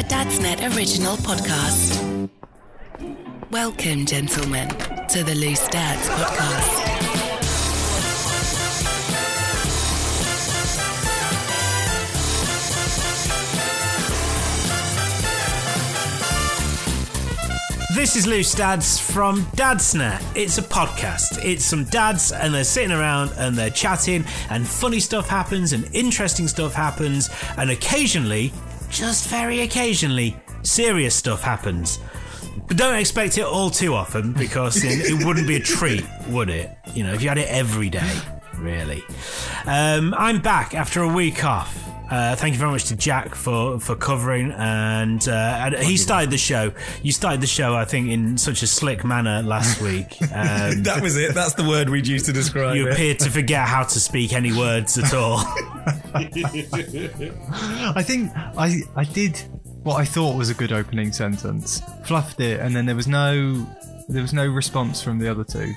A Dadsnet original podcast. Welcome, gentlemen, to the Loose Dads podcast. This is Loose Dads from Dadsnet. It's a podcast. It's some dads and they're sitting around and they're chatting and funny stuff happens and interesting stuff happens and occasionally, just very occasionally, serious stuff happens. But don't expect it all too often because it, it wouldn't be a treat, would it? You know, if you had it every day, really. Um, I'm back after a week off. Uh, thank you very much to Jack for, for covering, and, uh, and he started the show. You started the show, I think, in such a slick manner last week. Um, that was it. That's the word we'd use to describe you it. appeared to forget how to speak any words at all. I think I I did what I thought was a good opening sentence, fluffed it, and then there was no there was no response from the other two.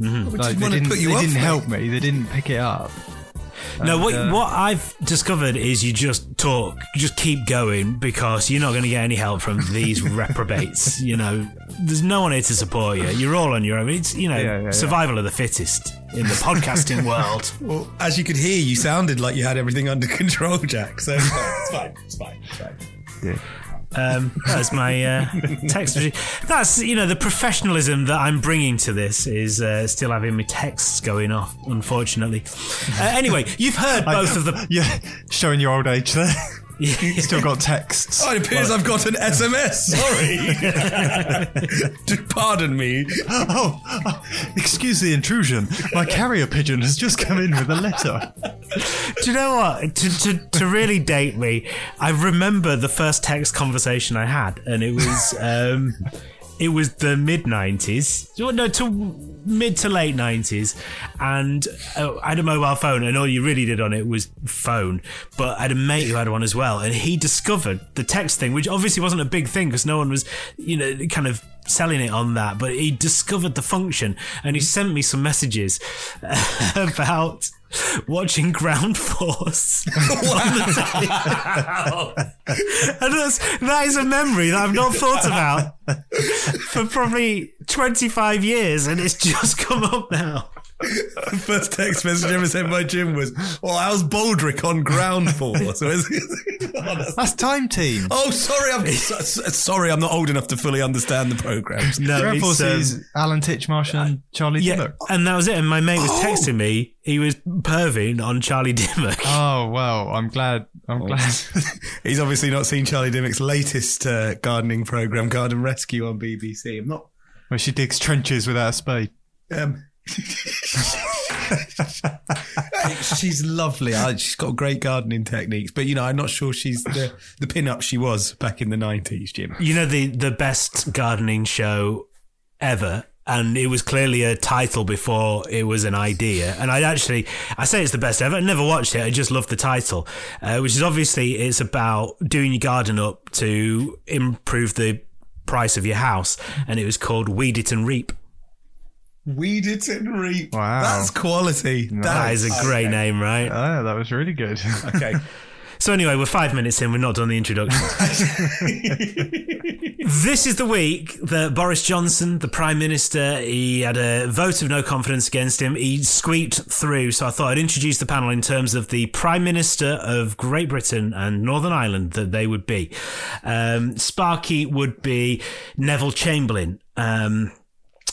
Mm-hmm. Like, they didn't, they off, didn't help me. They didn't pick it up. No, what uh, what I've discovered is you just talk, you just keep going because you're not going to get any help from these reprobates. You know, there's no one here to support you. You're all on your own. It's you know Yeah, yeah, survival of the fittest in the podcasting world. Well, as you could hear, you sounded like you had everything under control, Jack. So it's fine. It's fine. It's fine. Yeah. Um, that's my uh, text. machine. That's you know the professionalism that I'm bringing to this is uh, still having my texts going off. Unfortunately. Uh, anyway, you've heard both of the. Yeah, showing your old age there. You still got texts. Oh, it appears I've got an SMS. Sorry. Pardon me. Oh, oh, excuse the intrusion. My carrier pigeon has just come in with a letter. Do you know what? To, to, to really date me, I remember the first text conversation I had, and it was um, it was the mid nineties, no, to mid to late nineties, and uh, I had a mobile phone, and all you really did on it was phone. But I had a mate who had one as well, and he discovered the text thing, which obviously wasn't a big thing because no one was, you know, kind of selling it on that. But he discovered the function, and he sent me some messages about watching Ground Force and that's, that is a memory that I've not thought about for probably 25 years, and it's just come up now. The first text message I ever sent by Jim was, "Well, how's Baldrick on ground force?" oh, that's- That's Time Team. oh, sorry, I'm so- so- sorry, I'm not old enough to fully understand the programs. No, Ground it's, Force um, is Alan Titchmarsh and Charlie yeah, Dimmock. and that was it. And my mate was Oh. texting me. He was perving on Charlie Dimmock. Oh well, I'm glad. I'm glad. He's obviously not seen Charlie Dimmock's latest uh, gardening program, Garden Rescue, on BBC. I'm not. Where she digs trenches without a spade. Um, she's lovely. She's got great gardening techniques, but you know, I'm not sure she's the the pin up she was back in the '90s, Jim. You know the the best gardening show ever. And it was clearly a title before it was an idea. And I actually, I say it's the best ever. I never watched it. I just love the title, uh, which is obviously it's about doing your garden up to improve the price of your house. And it was called Weed It and Reap. Weed it and reap. Wow. that's quality. That is a great name, right? Oh, that was really good. Okay. So anyway, we're five minutes in. We're not done the introduction. this is the week that Boris Johnson, the Prime Minister, he had a vote of no confidence against him. He squeaked through. So I thought I'd introduce the panel in terms of the Prime Minister of Great Britain and Northern Ireland that they would be. Um, Sparky would be Neville Chamberlain. Um,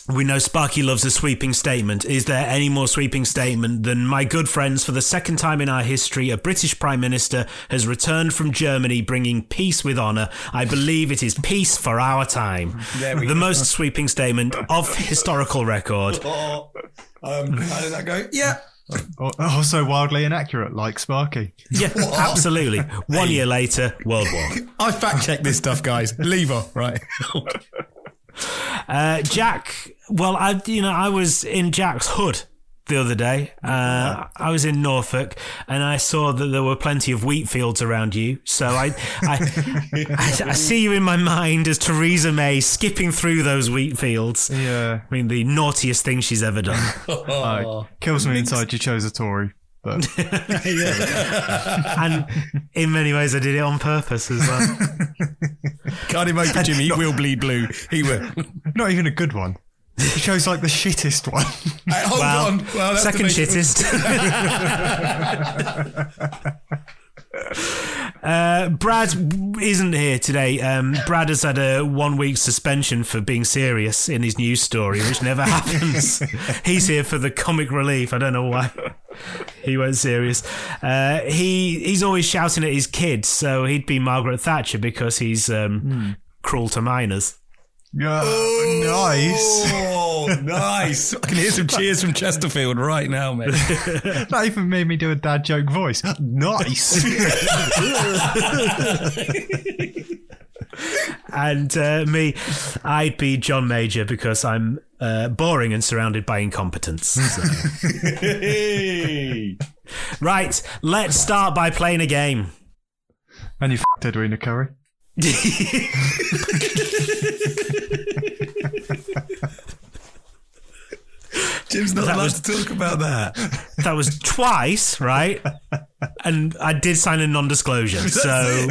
we know Sparky loves a sweeping statement. Is there any more sweeping statement than my good friends, for the second time in our history, a British Prime Minister has returned from Germany bringing peace with honour? I believe it is peace for our time. the most sweeping statement of historical record. um, how did that go? Yeah. Al- Also wildly inaccurate, like Sparky. Yeah, absolutely. One year later, World War. I fact check this stuff, guys. Leave off, right? Uh, Jack, well, I you know I was in Jack's hood the other day. Uh, I was in Norfolk and I saw that there were plenty of wheat fields around you. So I, I, I, I see you in my mind as Theresa May skipping through those wheat fields. Yeah. I mean, the naughtiest thing she's ever done. Uh, kills me inside you chose a Tory. But and in many ways, I did it on purpose as well. Can't imagine Jimmy. He will bleed blue. He will. not even a good one. He chose like the shittest one. Hey, hold Well, on. Well, that's second the basic- shittest. uh, Brad isn't here today. Um, Brad has had a one week suspension for being serious in his news story, which never happens. He's here for the comic relief. I don't know why he went serious. Uh, he he's always shouting at his kids, so he'd be Margaret Thatcher because he's um, cruel to minors. Yeah, nice. Oh, nice. I can hear some cheers from Chesterfield right now, mate. That even made me do a dad joke voice. Nice. And uh, me, I'd be John Major because I'm uh, boring and surrounded by incompetence. So. Right, let's start by playing a game. and you f***ed Edwina Currie. Jim's not That allowed was- to talk about that. That was twice, right? And I did sign a non disclosure. So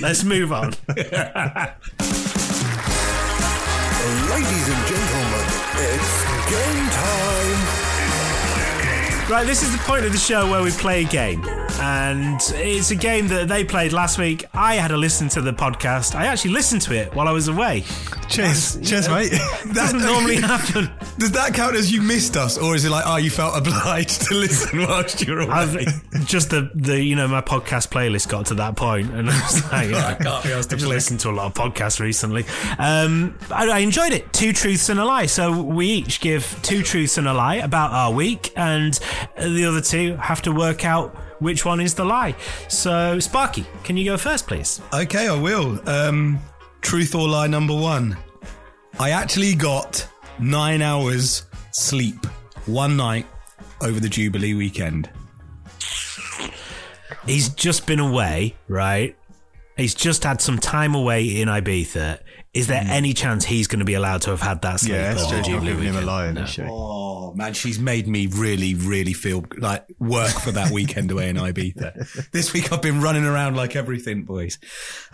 let's move on. Ladies and Right, this is the point of the show where we play a game. And it's a game that they played last week. I had to listen to the podcast. I actually listened to it while I was away. Cheers. Cheers, mate. That doesn't normally happen. Does that count as you missed us, or is it like, oh, you felt obliged to listen whilst you were away? I've just the, the you know my podcast playlist got to that point and I was like I can't be asked to I've listened to a lot of podcasts recently um, I, I enjoyed it two truths and a lie so we each give two truths and a lie about our week and the other two have to work out which one is the lie so Sparky can you go first please Okay, I will. Um, truth or lie number one. I actually got nine hours sleep one night over the Jubilee weekend. he's just been away right he's just had some time away in Ibiza is there any chance he's going to be allowed to have had that sleep Yeah, over the SJ's not Jubilee leaving him weekend? alone, is she? Oh man, she's made me really, really feel like work for that weekend away in Ibiza. This week I've been running around like everything, boys.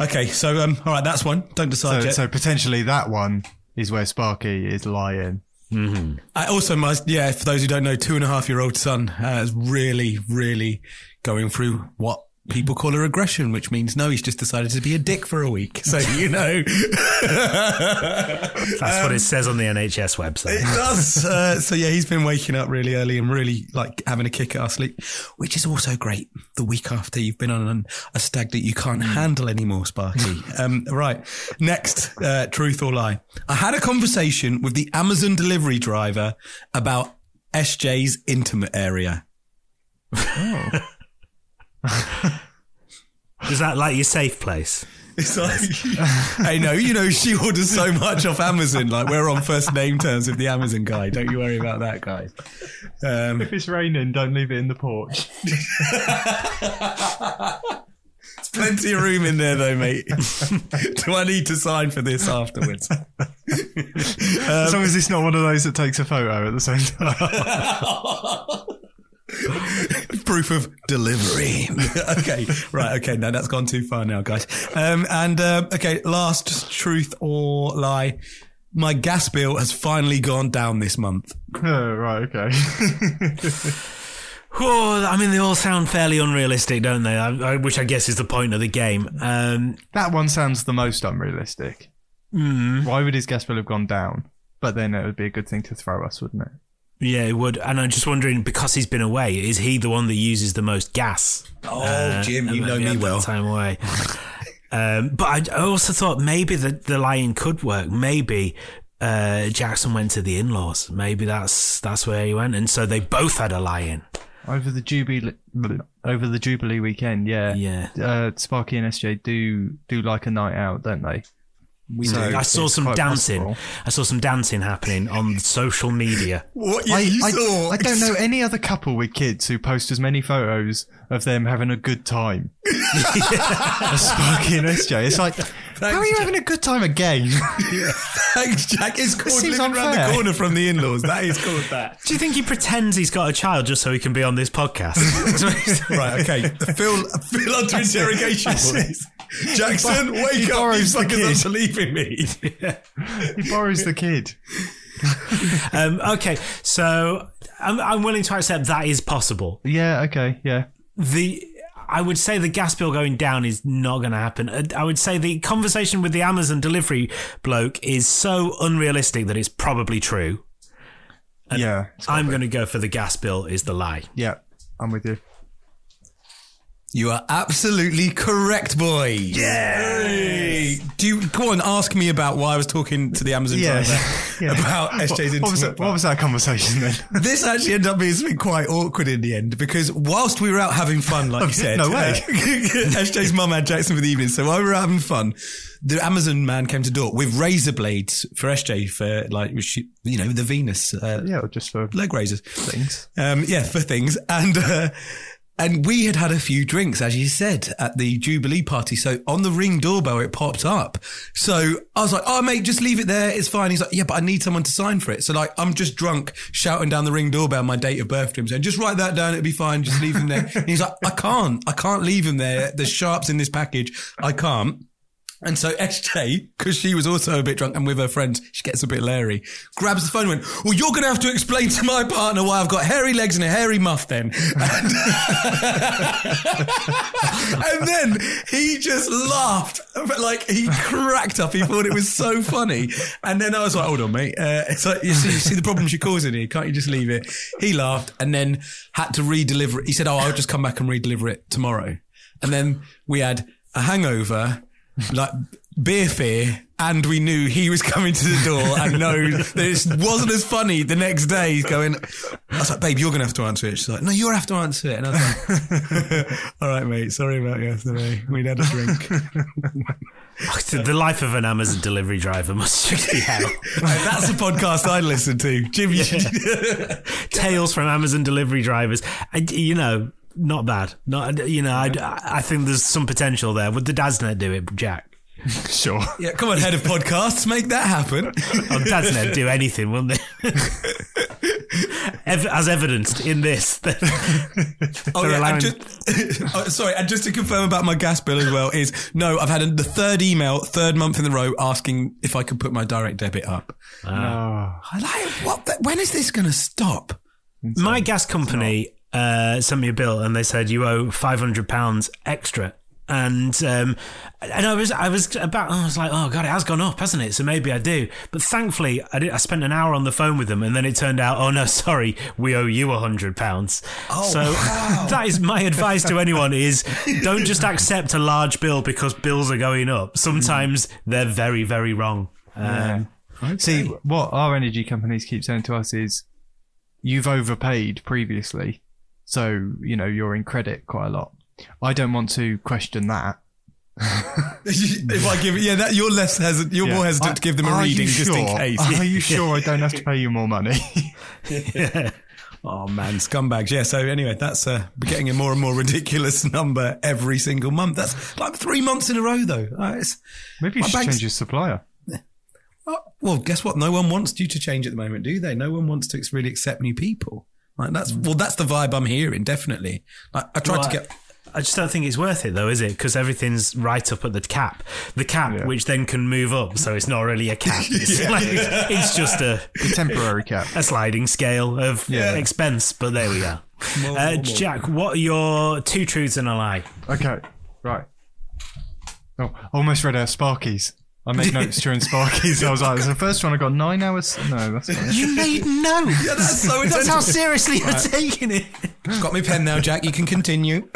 Okay, so um, all right, that's one. Don't decide So, yet. so potentially that one is where Sparky is lying. I also must, yeah, for those who don't know, two and a half year old son uh, is really, really going through what people call a regression, which means no, he's just decided to be a dick for a week. So, you know, That's what it says on the NHS website. it does. Uh, so yeah, he's been waking up really early and really like having a kick at our sleep, which is also great. The week after you've been on an, a stag that you can't handle anymore, Sparky. um, right. Next, uh, truth or lie. I had a conversation with the Amazon delivery driver about SJ's intimate area. Is that like your safe place? It's like, hey, no, you know, she orders so much off Amazon. Like, we're on first name terms with the Amazon guy. Don't you worry about that, guys. Um, If it's raining, don't leave it in the porch. There's plenty of room in there, though, mate. Do I need to sign for this afterwards? as long as it's not one of those that takes a photo at the same time. proof of delivery. okay, right. Okay, no, that's gone too far now, guys. Um, and uh, okay, last truth or lie. My gas bill has finally gone down this month. Oh, right, okay. Oh, I mean, they all sound fairly unrealistic, don't they? I, I, which I guess is the point of the game. Um, that one sounds the most unrealistic. mm, Why would his gas bill have gone down? But then it would be a good thing to throw us, wouldn't it? Yeah, it would. And I'm just wondering, because he's been away, is he the one that uses the most gas? Oh, Jim, you Uh, know me well. Time away. um, but I, I also thought maybe the the lying could work. Maybe uh, Jackson went to the in-laws. Maybe that's that's where he went, and so they both had a lie-in. Over the Jubilee, over the Jubilee weekend, yeah, Yeah. Uh, Sparky and SJ do do like a night out, don't they? We So- do. I saw some dancing. possible. I saw some dancing happening on social media. What yeah, I, you I- saw? I don't know any other couple with kids who post as many photos of them having a good time as Sparky and SJ. It's like, how are you having a good time again? Thanks, Jack. It's called seems living around the corner from the in-laws. That is called that. Do you think he pretends he's got a child just so he can be on this podcast? right. Okay. Phil, Phil under interrogation, please. Jackson, wake he up! The fuckers kid. are leaving me. he borrows the kid. um, okay, so I'm, I'm willing to accept that is possible. Yeah, okay, yeah. The I would say the gas bill going down is not going to happen. Uh, I would say the conversation with the Amazon delivery bloke is so unrealistic that it's probably true. yeah. I'm going to go for the gas bill is the lie. Yeah, I'm with you. You are absolutely correct, boy. Yay! Do you go on? Ask me about why I was talking to the Amazon Yeah. driver Yeah. about SJ's What, what was that, what was that conversation then? This actually ended up being something quite awkward in the end because whilst we were out having fun, like you said, no way. uh, SJ's mum had Jackson for the evening. So while we were having fun, the Amazon man came to the door with razor blades for SJ for like, you know, the Venus uh, yeah, just for leg razors. things. Um, yeah, for things. And, uh, and we had had a few drinks, as you said, at the Jubilee party. So on the ring doorbell, it popped up. So I was like, oh, mate, just leave it there. It's fine. He's like, yeah, but I need someone to sign for it. So like, I'm just drunk shouting down the ring doorbell my date of birth to him saying, just write that down. It'll be fine. Just leave him there. he's like, I can't. I can't leave him there. There's sharps in this package. I can't. And so SJ, because she was also a bit drunk and with her friends, she gets a bit leery, grabs the phone and went, well, you're going to have to explain to my partner why I've got hairy legs and a hairy muff then. And, and then he just laughed. Like he cracked up. He thought it was so funny. And then I was like, hold on, mate. Uh, it's like, you see, you see the problems you're causing here. Can't you just leave it? He laughed and then had to re-deliver it. He said, oh, I'll just come back and re-deliver it tomorrow. And then we had a hangover, like beer fear, and we knew he was coming to the door and know that it wasn't as funny the next day. He's going, I was like, babe, you're going to have to answer it. She's like, no, you'll have to answer it. And I was like, all right, mate, sorry about yesterday. We'd had a drink. The life of an Amazon delivery driver must just be hell. That's a podcast I listen to. Jim, you should. Tales from Amazon delivery drivers. I, you know, not bad. Not you know. I, I think there's some potential there. Would the Dadsnet do it, Jack? Sure. yeah, come on, head of podcasts, make that happen. Oh, Dadsnet do anything, wouldn't they? Ev- as evidenced in this. Oh, yeah, allowing- and just, oh, sorry, and just to confirm about my gas bill as well is no, I've had a, the third email, third month in the row, asking if I could put my direct debit up. Oh. I like what? The, when is this going to stop? My gas company uh, sent me a bill and they said you owe five hundred pounds extra. And um, and I was I was about I was like oh god it has gone up hasn't it? So maybe I do. But thankfully I did I spent an hour on the phone with them and then it turned out oh no sorry we owe you a hundred pounds. So that is my advice to anyone is don't just accept a large bill because bills are going up. Sometimes they're very very wrong. Um, See, what our energy companies keep saying to us is, you've overpaid previously, so you know you're in credit quite a lot. I don't want to question that. if I give it, yeah, that you're less hesitant, you're more hesitant I- to give them a reading just in case. Are you sure I don't have to pay you more money? yeah. Oh man, scumbags. Yeah. So anyway, that's uh, we're getting a more and more ridiculous number every single month. That's like three months in a row, though. Uh, Maybe you should bank's- change your supplier. oh, well, guess what? No one wants you to change at the moment, do they? No one wants to really accept new people. Like that's well, that's the vibe I'm hearing. Definitely. Like, I tried Well, to get. I just don't think it's worth it though, is it? Because everything's right up at the cap. The cap, Yeah. which then can move up, so it's not really a cap. It's, like, it's just a, The temporary cap. a sliding scale of Yeah. expense. But there we go. Uh, Jack, what are your two truths and a lie? Okay, right. Oh, almost read out Sparkies. I made notes during Sparkies. I was like, the first one I got nine hours. No, that's not it. You made no. Yeah, that's so That's how intentional. seriously you're taking it. Got my pen now, Jack. You can continue.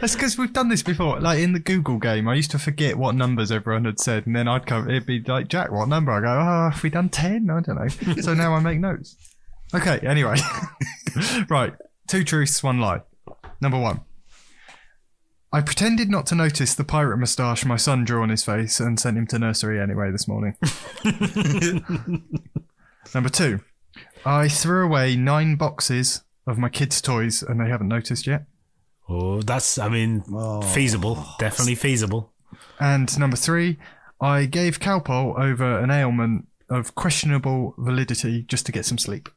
That's because we've done this before. Like in the Google game, I used to forget what numbers everyone had said, and then I'd come. It'd be like, Jack, what number? I go, oh, have we done ten? I don't know. so now I make notes. Okay. Anyway, right. Two truths, one lie. Number one. I pretended not to notice the pirate moustache my son drew on his face and sent him to nursery anyway this morning. Number two. I threw away nine boxes of my kids' toys and they haven't noticed yet. Oh, that's, I mean, feasible. Definitely feasible. And number three, I gave Calpol over an ailment of questionable validity just to get some sleep.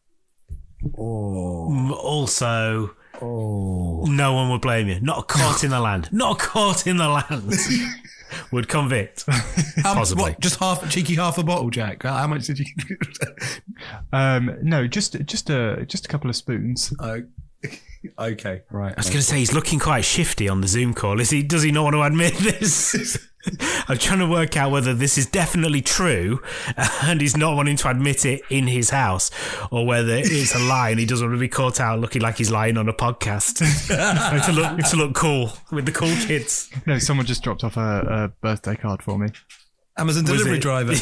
Mm, Also, no one would blame you. Not a court in the land. Not a court in the land would convict. How, Possibly. What, just half a cheeky half a bottle, Jack. How much did you? Um, no, just just a just a couple of spoons. oh, okay, right. I was going to say he's looking quite shifty on the Zoom call. Is he? Does he not want to admit this? I'm trying to work out whether this is definitely true, and he's not wanting to admit it in his house, or whether it's a lie and he doesn't want to be caught out looking like he's lying on a podcast to look to look cool with the cool kids. No, someone just dropped off a, a birthday card for me. Amazon delivery it? driver.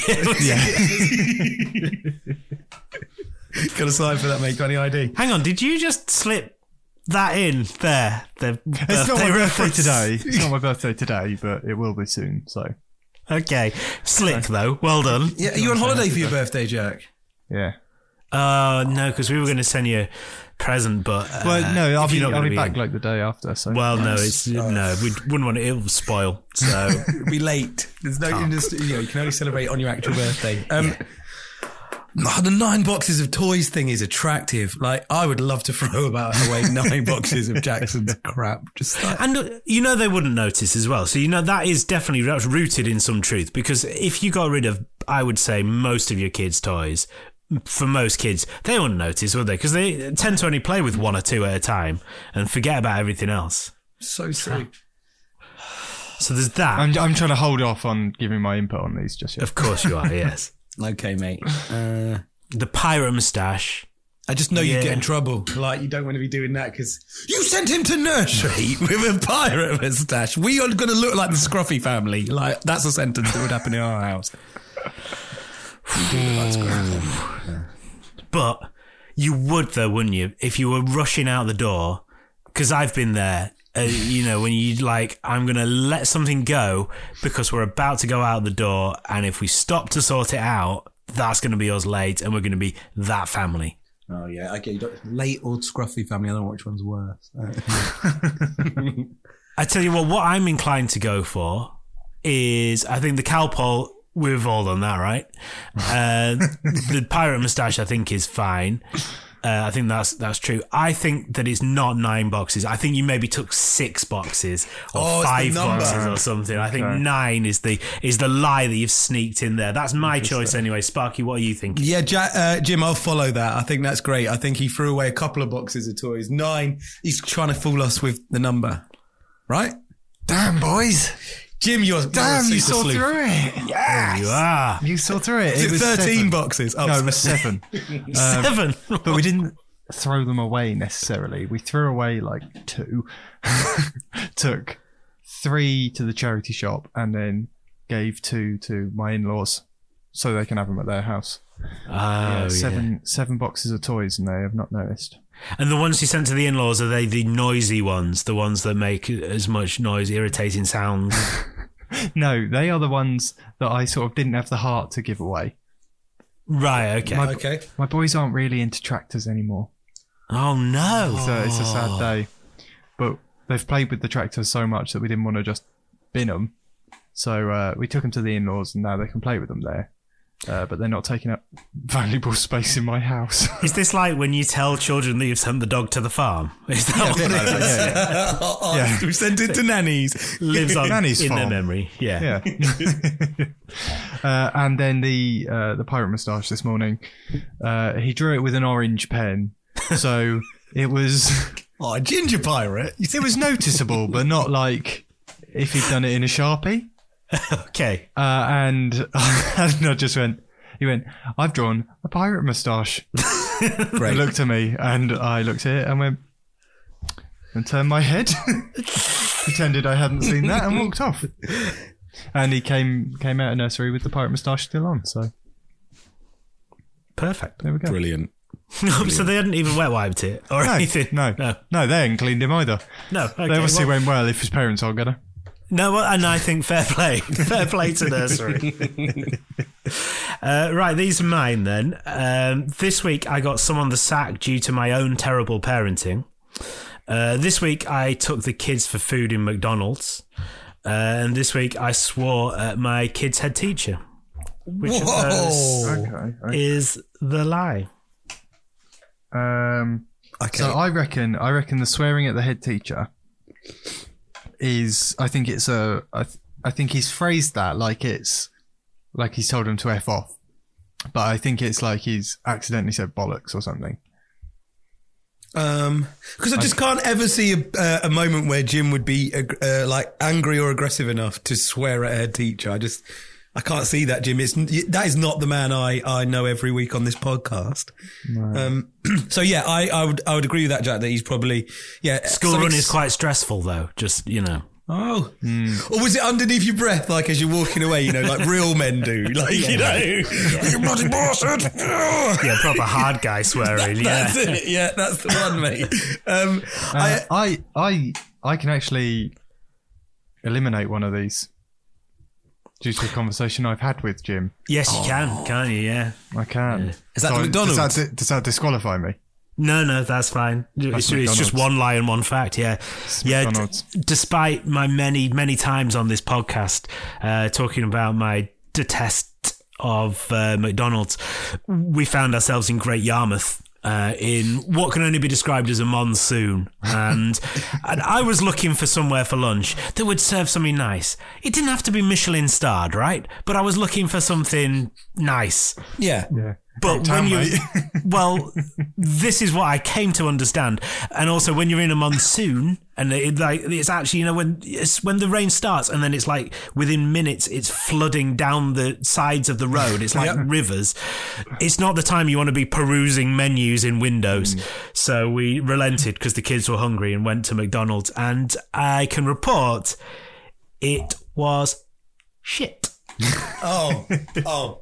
Got a sign for that, mate. Got any ID? Hang on, did you just slip that in there? The It's not my birthday reference? today. It's not my birthday today, but it will be soon. So Okay, slick though. Well done. Yeah, are you on holiday for your birthday, Jack? yeah. Uh no, because we were going to send you a present, but uh, Well, no, I'll if you're be not I'll gonna be back in- like the day after. So Well, no, it's no. We wouldn't want it. It will spoil. So It'll be late. There's no, just, you know, you can only celebrate on your actual birthday. Um, oh, the nine boxes of toys thing is attractive. Like, I would love to throw about away nine boxes of Jackson's crap. Just like, and uh, you know they wouldn't notice as well. So you know that is definitely that's rooted in some truth because if you got rid of, I would say most of your kids' toys. For most kids, they wouldn't notice, would they? Because they tend to only play with one or two at a time and forget about everything else. so silly. So there's that. I'm I'm trying to hold off on giving my input on these just yet. of course you are. Yes. Okay, mate. Uh, The pirate moustache. I just know Yeah. you'd get in trouble. Like, you don't want to be doing that because you sent him to nursery with a pirate moustache. We are going to look like the Scruffy family. Like, that's a sentence that would happen in our house. But you would, though, wouldn't you? If you were rushing out the door, because I've been there. Uh, you know, when you like, I'm going to let something go because we're about to go out the door, and if we stop to sort it out, that's going to be us late, and we're going to be that family. Oh, yeah. Okay. You late or Scruffy family. I don't know which one's worse. I tell you what, what I'm inclined to go for is I think the Calpol, we've all done that, right? Uh, the pirate moustache, I think, is fine. Uh, I think that's that's true. I think that it's not nine boxes. I think you maybe took six boxes or Oh, it's the five boxes or something. I think nine is the is the lie that you've sneaked in there. That's my choice anyway. Sparky, what are you thinking? Yeah, ja- uh, Jim, I'll follow that. I think that's great. I think he threw away a couple of boxes of toys. Nine. He's trying to fool us with the number, right? Damn, boys! Jim, you're Damn, you're you saw sleuth. through it. Yeah, you are. You saw through it. Is it was 13 boxes? Oh, No, it was seven. Um, seven. but we didn't throw them away necessarily. We threw away like two. Took three to the charity shop and then gave two to my in-laws so they can have them at their house. Oh, yeah. seven seven boxes of toys and they have not noticed. And the ones you sent to the in-laws are they the noisy ones, the ones that make as much noise, irritating sounds? No, they are the ones that I sort of didn't have the heart to give away. right. Okay. My- Okay. My boys aren't really into tractors anymore. oh no. So it's a sad day. But they've played with the tractors so much that we didn't want to just bin them. So uh, we took them to the in-laws, and now they can play with them there. Uh, but they're not taking up valuable space in my house. Is this like when you tell children that you've sent the dog to the farm? Is that what it Yeah, yeah. Oh, Yeah. We sent it to nannies. lives on Nanny's in their memory? Yeah. Yeah. uh, and then the uh, the pirate moustache this morning, uh, he drew it with an orange pen, so it was Oh, a ginger pirate. it was noticeable, but not like if he'd done it in a sharpie. Okay. Uh, and, and I just went. He went. I've drawn a pirate moustache. He Great. looked at me, and I looked at it and went and turned my head, pretended I hadn't seen that, and walked off. And he came came out of nursery with the pirate moustache still on. So Perfect. there we go. Brilliant. so they hadn't even wet wiped it or No, anything. no, no, no, they hadn't cleaned him either. no. Okay, they obviously well- went well if his parents aren't gonna. No, and I think fair play, fair play to nursery. uh, right, these are mine then. Um, this week I got some on the sack due to my own terrible parenting. Uh, this week I took the kids for food in McDonald's, uh, and this week I swore at my kids' head teacher. Which of those Okay. is the lie? Um. Okay. So I reckon, I reckon the swearing at the head teacher is. I think it's a. I, th- I think he's phrased that like it's like he's told him to f off, but I think it's like he's accidentally said bollocks or something. Um, because I just can't ever see a, uh, a moment where Jim would be uh, like angry or aggressive enough to swear at head teacher. I just, I can't see that, Jim. It's that is not the man I I know every week on this podcast. Um, so yeah, I I would I would agree with that, Jack. That he's probably yeah. School run is quite stressful, though. Just you know. Oh, or was it underneath your breath, like as you're walking away? You know, like real men do, like you know, you bloody bastard. Yeah, proper hard guy swearing. yeah. That's it. Yeah, that's the one, mate. Um, Uh, I, I, I, I can actually eliminate one of these due to a conversation I've had with Jim. Yes, you can, can't you? Yeah. I can. Is that the Does McDonald's? that, does that disqualify me? No, no, that's fine. it's, it's just McDonald's. one lie and one fact. Yeah, yeah. d- despite my many, many times on this podcast uh, talking about my detest of uh, McDonald's, we found ourselves in Great Yarmouth. Uh, in what can only be described as a monsoon, and and I was looking for somewhere for lunch that would serve something nice. It didn't have to be Michelin starred, right? But I was looking for something nice. yeah. Yeah. But Town, when you, well, this is what I came to understand, and also when you're in a monsoon, and it, like it's actually you know when it's when the rain starts, and then it's like within minutes it's flooding down the sides of the road. It's like rivers. It's not the time you want to be perusing menus in Windows. Mm. So we relented because the kids were hungry and went to McDonald's, and I can report it was shit. Oh, oh.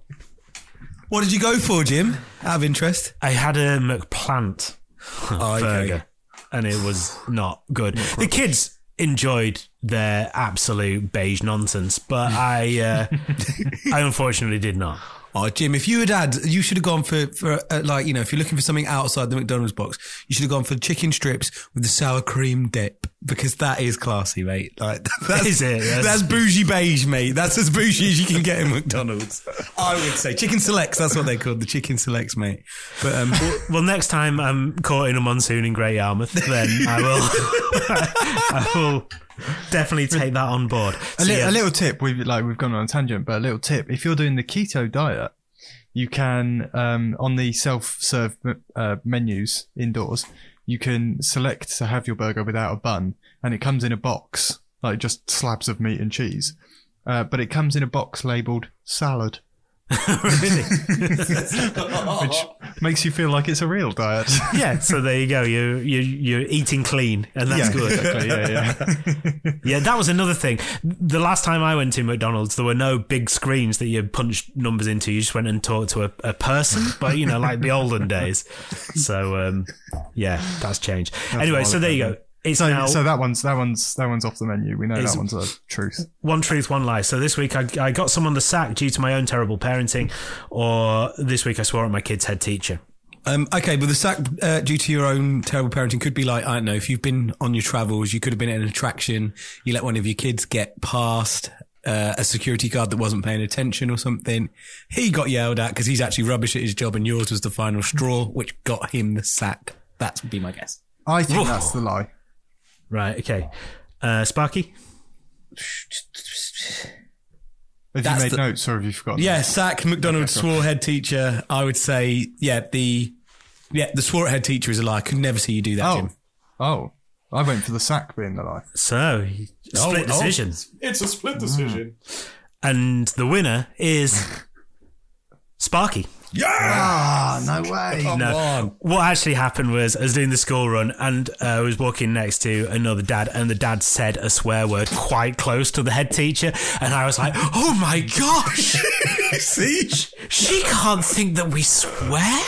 What did you go for, Jim? Out of interest. I had a McPlant. Oh, okay. burger, and it was not good. The kids enjoyed their absolute beige nonsense, but I, uh, I unfortunately did not. Oh, Jim, if you had had, you should have gone for, for uh, like, you know, if you're looking for something outside the McDonald's box, you should have gone for chicken strips with the sour cream dip because that is classy, mate. Like, that's, Is it? Yes. That's bougie beige, mate. That's as bougie as you can get in McDonald's. I would say chicken selects. That's what they're called, the chicken selects, mate. But um, Well, next time I'm caught in a monsoon in Great Yarmouth, then I will, I will definitely take that on board. A, li- yeah, a little tip. We've like we've gone on a tangent, but a little tip: if you're doing the keto diet, you can um, on the self-serve uh, menus indoors, you can select to have your burger without a bun, and it comes in a box, like just slabs of meat and cheese. Uh, but it comes in a box labelled salad, which makes you feel like it's a real diet. yeah. So there you go. You you you're eating clean, and that's yeah, good. Exactly, yeah, yeah. Yeah, that was another thing. The last time I went to McDonald's, there were no big screens that you punched numbers into. You just went and talked to a, a person, but you know, like the olden days. So, um, yeah, that's changed. anyway, so there you go. It's So, now so that one's that one's that one's off the menu. We know that one's a truth. one truth, one lie. So this week I, I got someone the sack due to my own terrible parenting, or this week I swore at my kid's head teacher. Um, okay, but the sack uh, due to your own terrible parenting could be like I don't know. If you've been on your travels, you could have been at an attraction. You let one of your kids get past, uh, a security guard that wasn't paying attention or something. He got yelled at because he's actually rubbish at his job, and yours was the final straw, which got him the sack. That would be my guess. I think Whoa. that's the lie. Right. Okay. Uh, Sparky. Have That's you made the- notes or have you forgotten? Yeah, sack McDonald's swore head teacher. I would say, yeah, the yeah the swore head teacher is a lie. I could never see you do that, Oh. Jim. Oh. I went for the sack being the lie. So split Oh, oh. It's a split decision. and the winner is Sparky. Yeah, Ah, no way. come No. on. What actually happened was I was doing the school run and uh, I was walking next to another dad, and the dad said a swear word quite close to the head teacher, and I was like, "Oh my gosh, See, she can't think that we swear."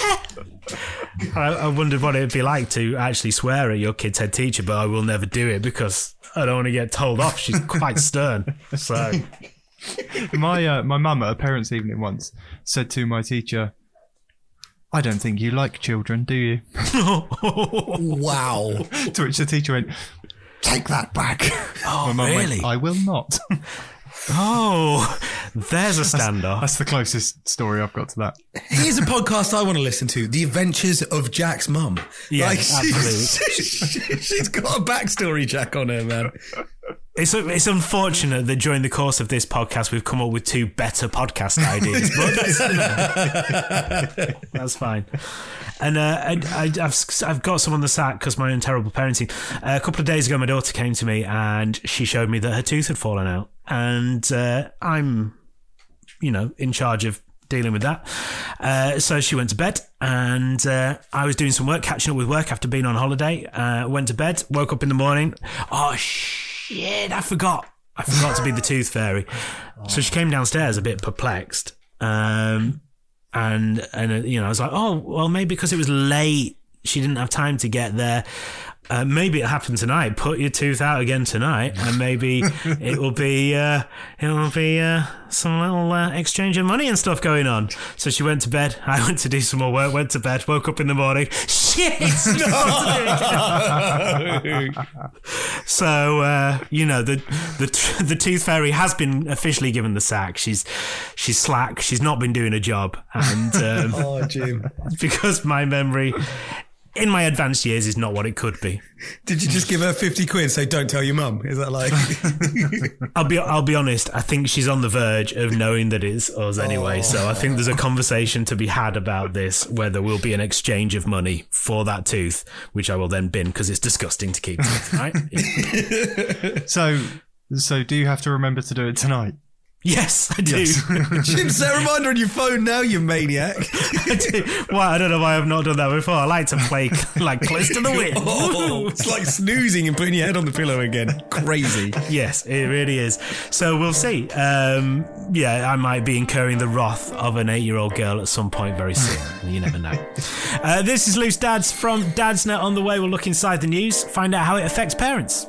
I, I wondered what it'd be like to actually swear at your kid's head teacher, but I will never do it because I don't want to get told off. She's quite stern. So my uh, my mum at a parents' evening once said to my teacher, "I don't think you like children, do you?" wow. to which the teacher went, "Take that back." Oh, my mum really? went, "I will not." Oh, there's a standoff. That's the closest story I've got to that. Here's a podcast I want to listen to: The Adventures of Jack's Mum. Yeah, she's, she's got a backstory, Jack, on her man. It's it's unfortunate that during the course of this podcast we've come up with two better podcast ideas, but that's, that's fine. And uh, I, I, I've I've got some on the sack because my own terrible parenting. Uh, a couple of days ago, my daughter came to me and she showed me that her tooth had fallen out, and uh, I'm, you know, in charge of dealing with that. Uh, so she went to bed, and uh, I was doing some work, catching up with work after being on holiday. Uh, went to bed, woke up in the morning. Oh shit! I forgot. I forgot to be the tooth fairy. So she came downstairs a bit perplexed. Um, and and uh, you know, I was like, oh well, maybe because it was late, she didn't have time to get there. Uh, maybe it happened tonight. Put your tooth out again tonight, and maybe it will be uh, it will be uh, some little uh, exchange of money and stuff going on. So she went to bed. I went to do some more work. Went to bed. Woke up in the morning. Shit! so uh, you know the the the tooth fairy has been officially given the sack. She's she's slack. She's not been doing a job, and um, Oh, Jim. because my memory in my advanced years is not what it could be. Did you just give her 50 quid so don't tell your mum? Is that like. I'll be I'll be honest. I think she's on the verge of knowing that it's us anyway. Oh. So I think there's a conversation to be had about this, where there will be an exchange of money for that tooth, which I will then bin because it's disgusting to keep teeth. Right? So, so do you have to remember to do it tonight? Yes, I do. Jim, set a reminder on your phone now, you maniac. I do. Well, I don't know why I've not done that before. I like to play like close to the wind. Oh, it's like snoozing and putting your head on the pillow again. Crazy. Yes, it really is. So we'll see. Um, yeah, I might be incurring the wrath of an eight-year-old girl at some point very soon. You never know. Uh, this is Loose Dads from Dadsnet on the way. We'll look inside the news, find out how it affects parents.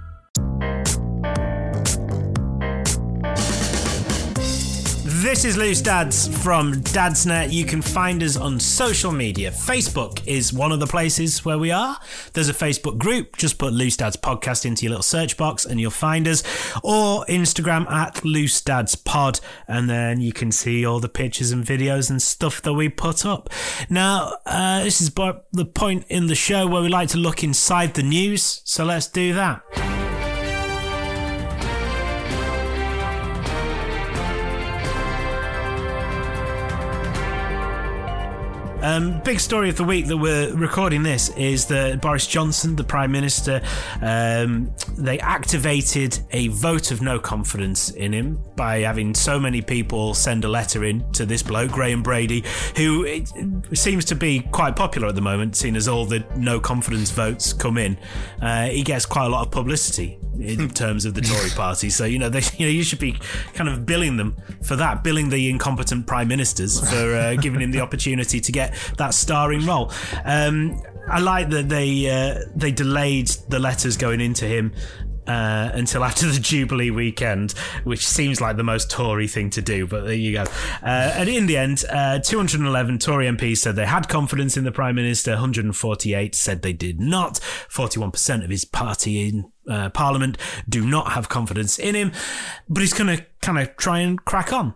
This is Loose Dads from Dadsnet. You can find us on social media. Facebook is one of the places where we are. There's a Facebook group. Just put Loose Dads Podcast into your little search box and you'll find us. Or Instagram at Loose Dads Pod. And then you can see all the pictures and videos and stuff that we put up. Now, uh, this is the point in the show where we like to look inside the news. So let's do that. Um, big story of the week that we're recording this is that Boris Johnson, the Prime Minister, um, they activated a vote of no confidence in him by having so many people send a letter in to this bloke, Graham Brady, who it, seems to be quite popular at the moment, seeing as all the no confidence votes come in. Uh, he gets quite a lot of publicity in terms of the Tory party. So you know, they, you know, you should be kind of billing them for that, billing the incompetent prime ministers for uh, giving him the opportunity to get that starring role. Um, I like that they uh, they delayed the letters going into him. Uh, until after the Jubilee weekend, which seems like the most Tory thing to do, but there you go. Uh, and in the end, uh, 211 Tory MPs said they had confidence in the Prime Minister, 148 said they did not. 41% of his party in uh, Parliament do not have confidence in him, but he's going to kind of try and crack on.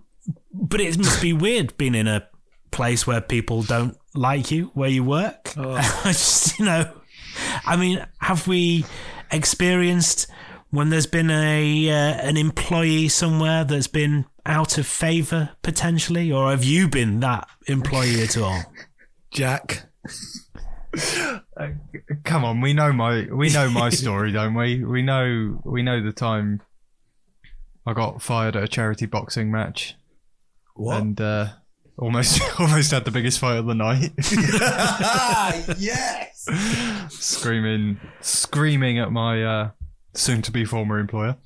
But it must be weird being in a place where people don't like you where you work. Just, you know, I mean, have we experienced when there's been a uh, an employee somewhere that's been out of favour potentially, or have you been that employee at all? Jack. Uh, come on, we know my we know my story, don't we? We know we know the time I got fired at a charity boxing match. What? And uh, almost almost had the biggest fight of the night. yes. Screaming screaming at my uh, soon to be former employer.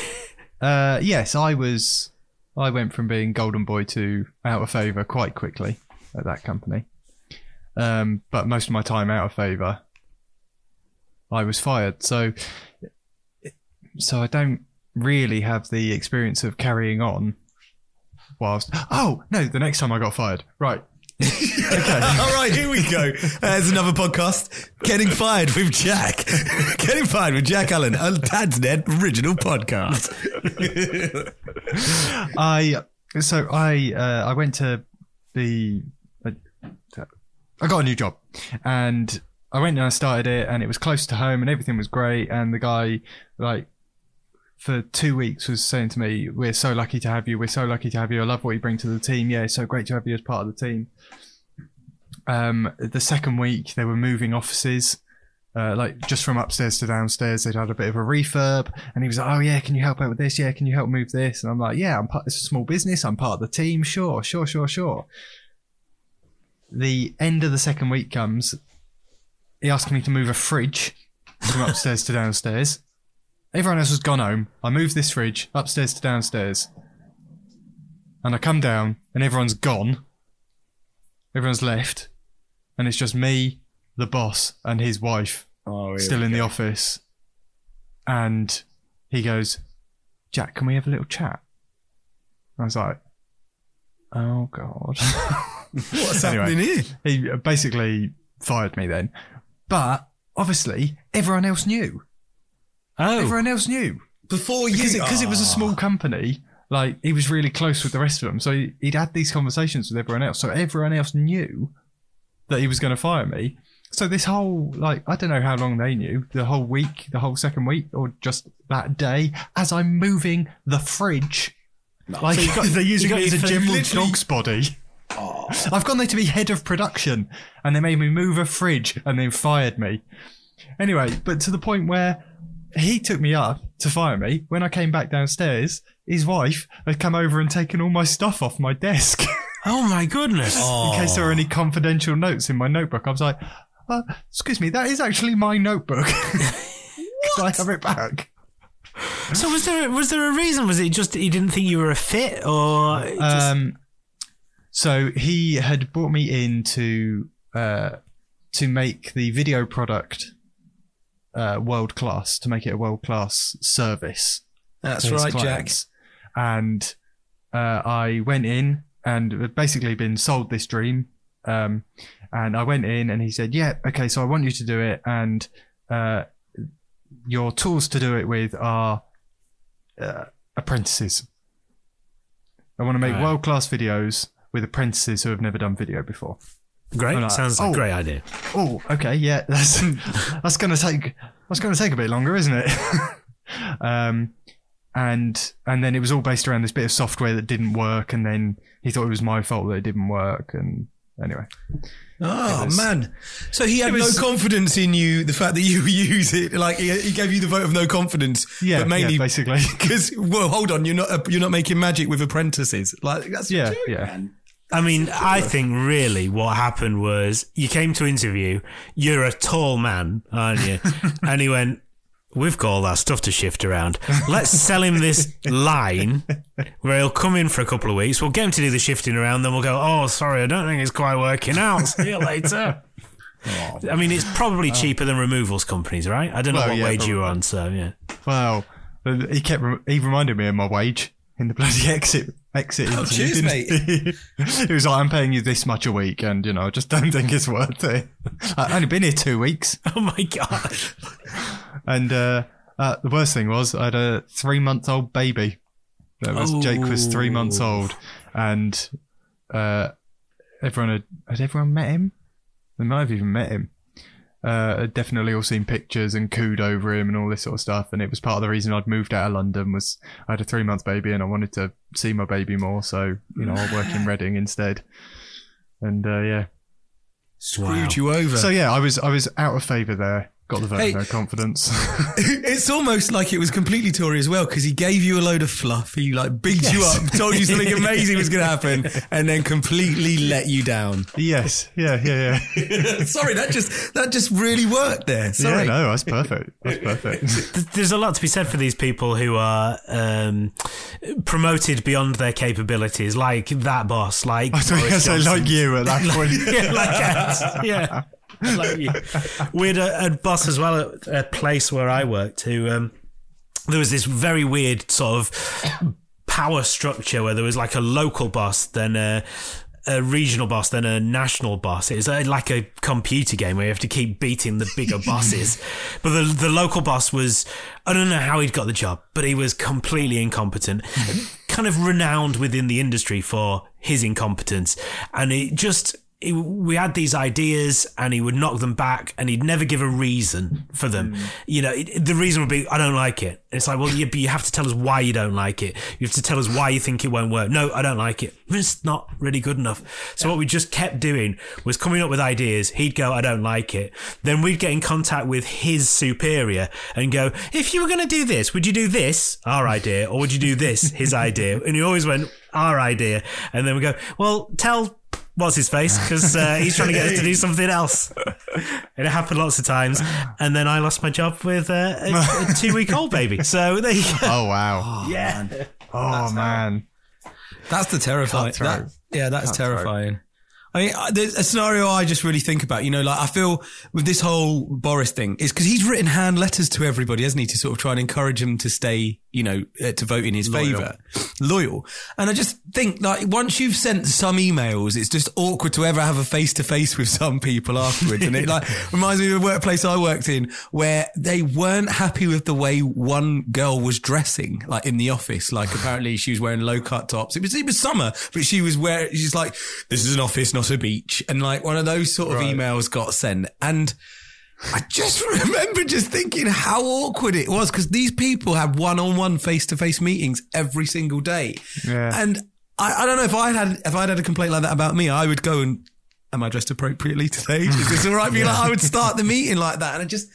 uh, yes, I was I went from being golden boy to out of favour quite quickly at that company. Um, but most of my time out of favour, I was fired. So, so I don't really have the experience of carrying on. Whilst oh no, the next time I got fired, right? Okay, All right, here we go. There's another podcast. Getting fired with Jack. Getting fired with Jack Allen, a Dad's Net original podcast. I so I uh, I went to the uh, I got a new job and I went and I started it and it was close to home and everything was great and the guy like for two weeks was saying to me we're so lucky to have you we're so lucky to have you I love what you bring to the team yeah it's so great to have you as part of the team um the second week they were moving offices uh, like just from upstairs to downstairs, they'd had a bit of a refurb, and he was like, "Oh yeah, can you help out with this? Yeah, can you help move this?" And I'm like, "Yeah, I'm part. It's a small business. I'm part of the team. Sure, sure, sure, sure." The end of the second week comes. He asked me to move a fridge from upstairs to downstairs. Everyone else has gone home. I move this fridge upstairs to downstairs, and I come down, and everyone's gone. Everyone's left, and it's just me, the boss, and his wife Oh, here still we in the office. And he goes, Jack, can we have a little chat? I was like, oh, God. What's Anyway. happening here? he basically fired me then. But obviously, everyone else knew. Oh, Everyone else knew. Before you. Because it, 'cause it was a small company, like, he was really close with the rest of them. So he- he'd had these conversations with everyone else. So everyone else knew that he was going to fire me. So this whole, like, I don't know how long they knew, the whole week, the whole second week, or just that day, as I'm moving the fridge. Like, So got- they're using you got me as a general literally- dog's body. I've gone there to be head of production, and they made me move a fridge and then fired me. Anyway, but to the point where he took me up to fire me. When I came back downstairs, his wife had come over and taken all my stuff off my desk. oh my goodness! in case there were any confidential notes in my notebook. I was like, uh, excuse me, that is actually my notebook. Can I have it back? So was there was there a reason? Was it just that he didn't think you were a fit, or just, Um, so he had brought me in to uh, to make the video product uh, world class, to make it a world class service. That's right, Jack. And uh, I went in and basically been sold this dream. Um, and I went in and he said, Yeah, okay, so I want you to do it. And uh, your tools to do it with are uh, apprentices. I want to make world class videos with apprentices who have never done video before. Great. Like, Sounds like oh. a great idea. Oh, okay, yeah, that's that's gonna take that's gonna take a bit longer, isn't it? um, and and then it was all based around this bit of software that didn't work, and then he thought it was my fault that it didn't work, and anyway, Oh was- man! So he had was- no confidence in you. The fact that you use it, like he, he gave you the vote of no confidence. Yeah, but mainly yeah, basically. because well, hold on, you're not you're not making magic with apprentices. Like that's a yeah, joke, yeah. man. I mean, I think really what happened was you came to interview, you're a tall man, aren't you? and he went, We've got all that stuff to shift around. Let's sell him this line where he'll come in for a couple of weeks. We'll get him to do the shifting around, then we'll go, Oh, sorry, I don't think it's quite working out. See you later. I mean, it's probably cheaper than removals companies, right? I don't know Well, what yeah, wage you were probably. on, so yeah. Well, he kept re- he reminded me of my wage in the bloody exit exit. Oh, didn't he? he was like, "I'm paying you this much a week, and you know, I just don't think it's worth it." I've only been here two weeks. Oh my God. And uh, uh, the worst thing was, I had a three month old baby. That was Jake was three months old, and uh, everyone had, had everyone met him. They might have even met him. Uh, definitely all seen pictures and cooed over him and all this sort of stuff. And it was part of the reason I'd moved out of London was I had a three month baby and I wanted to see my baby more. So you know, I'll work in Reading instead. And uh, yeah, Screwed you over. so yeah, I was I was out of favour there. Got the vote Hey. of no confidence. it's almost like it was completely Tory as well because he gave you a load of fluff. He like bigged you up, told you something amazing was going to happen, and then completely let you down. yes, yeah, yeah, yeah. Sorry, that just that just really worked there. Sorry. Yeah, no, that's perfect. That's perfect. There's a lot to be said for these people who are um, promoted beyond their capabilities, like that boss, like I thought you were Boris gonna say Johnson. like you at that point. yeah, like Ed. yeah. Like you. We had a, a boss as well at a place where I worked who um, there was this very weird sort of power structure where there was like a local boss, then a, a regional boss, then a national boss. It was uh, like a computer game where you have to keep beating the bigger bosses. But the the local boss was I don't know how he'd got the job, but he was completely incompetent. kind of renowned within the industry for his incompetence, and it just. It, we had these ideas and he would knock them back and he'd never give a reason for them. Hmm. You know, it, the reason would be, I don't like it. It's like, well, you, but you have to tell us why you don't like it. You have to tell us why you think it won't work. No, I don't like it. It's not really good enough. So what we just kept doing was coming up with ideas. He'd go, I don't like it. Then we'd get in contact with his superior and go, if you were going to do this, would you do this, our idea, or would you do this, his idea? And he always went, our idea. And then we go, well, tell what's his face because uh, he's trying to get us to do something else. And it happened lots of times. And then I lost my job with uh, a, a two week old baby. So there you go. Oh wow. yeah. Oh man. That's the terrifying. That, yeah, that's Cutthroat. terrifying. I mean, there's a scenario I just really think about. You know, like I feel with this whole Boris thing is because he's written hand letters to everybody, hasn't he, to sort of try and encourage them to stay, you know, uh, to vote in his favour, loyal. And I just think like once you've sent some emails, it's just awkward to ever have a face to face with some people afterwards. and it like reminds me of a workplace I worked in where they weren't happy with the way one girl was dressing, like in the office. Like apparently she was wearing low cut tops. It was it was summer, but she was wearing. She's like, "This is an office, not beach," and like one of those sort of emails got sent, and I just remember just thinking how awkward it was because these people had one on one face to face meetings every single day, Yeah. and I, I don't know if I had if I'd had a complaint like that about me, I would go and. Am I dressed appropriately today? Is this all right? Be like, I would start the meeting like that, and I just,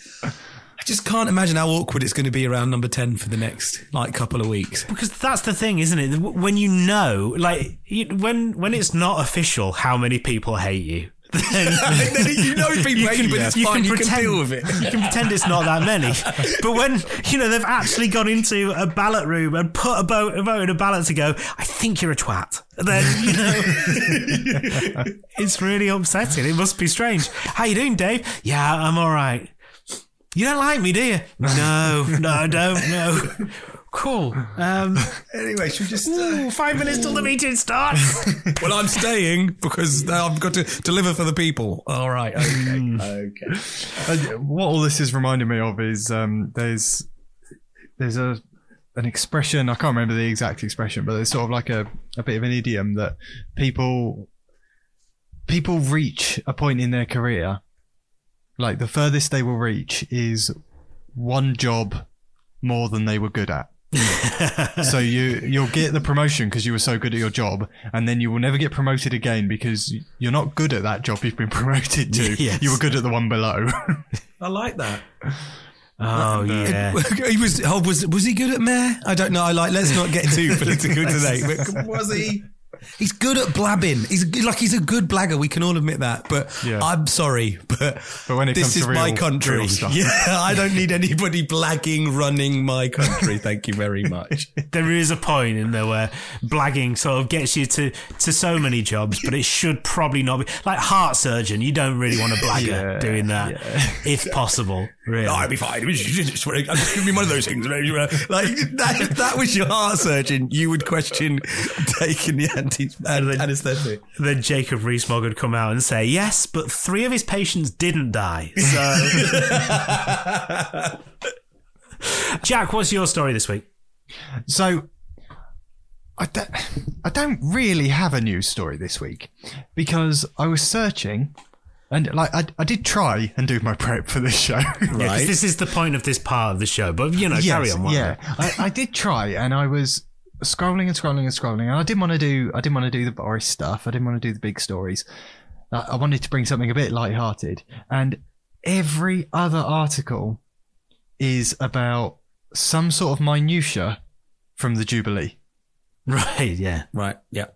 I just can't imagine how awkward it's going to be around number ten for the next like couple of weeks. Because that's the thing, isn't it? When you know, like, you, when when it's not official how many people hate you, then you know people hate you, but it's fine. You can deal with it. You can pretend it's not that many. But when you know they've actually gone into a ballot room and put a vote, a vote in a ballot to go, I think you're a twat. Then you know it's really upsetting. It must be strange. How you doing, Dave? Yeah, I'm all right. You don't like me, do you? No, no, I don't. No. Cool. Um, Anyway, should we just? Uh, ooh, five minutes till the meeting starts. well, I'm staying because I've got to deliver for the people. All right. Okay. okay. Uh, what all this is reminding me of is um, there's there's a an expression I can't remember the exact expression, but it's sort of like a, a bit of an idiom that people people reach a point in their career, like the furthest they will reach is one job more than they were good at. so you you'll get the promotion because you were so good at your job, and then you will never get promoted again because you're not good at that job you've been promoted to. Yes. You were good at the one below. I like that. oh uh, yeah. he was. Oh, was was he good at mayor? I don't know. I like. Let's not get too political today. But was he? He's good at blabbing. He's good- like he's a good blagger. We can all admit that. But Yeah. I'm sorry, but But when it this comes to is my country. stuff. Yeah, I don't need anybody blagging running my country. Thank you very much. There is a point in there where blagging sort of gets you to, to so many jobs, but it should probably not be like heart surgeon. You don't really want a blagger Yeah, doing that, if possible. Really, Oh, I'd be fine. It's just going to be one of those things. Uh, like that, if that was your heart surgeon, you would question taking the anti anesthetic. then Jacob Rees-Mogg would come out and say, "Yes, but three of his patients didn't die." So, Jack, what's your story this week? So, I don't, I don't really have a news story this week because I was searching and like I, I did try and do my prep for this show. Yeah, 'cause this is the point of this part of the show. But you know, carry on. Yeah. I, I did try and I was scrolling and scrolling and scrolling and I didn't want to do I didn't want to do the Boris stuff. I didn't want to do the big stories. I, wanted to bring something a bit light-hearted and every other article is about some sort of minutia from the Jubilee. Right. Yeah. Right. Yeah.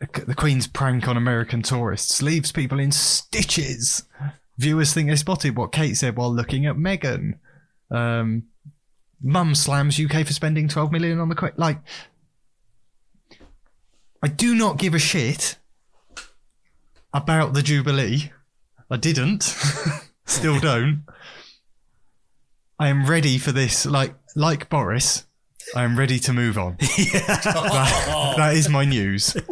The the Queen's prank on American tourists leaves people in stitches. Viewers think they spotted what Kate said while looking at Meghan. Um, Mum slams UK for spending 12 million on the Queen. Like, I do not give a shit about the Jubilee. I didn't. Still don't. I am ready for this. Like, like Boris, I am ready to move on. That- that is my news.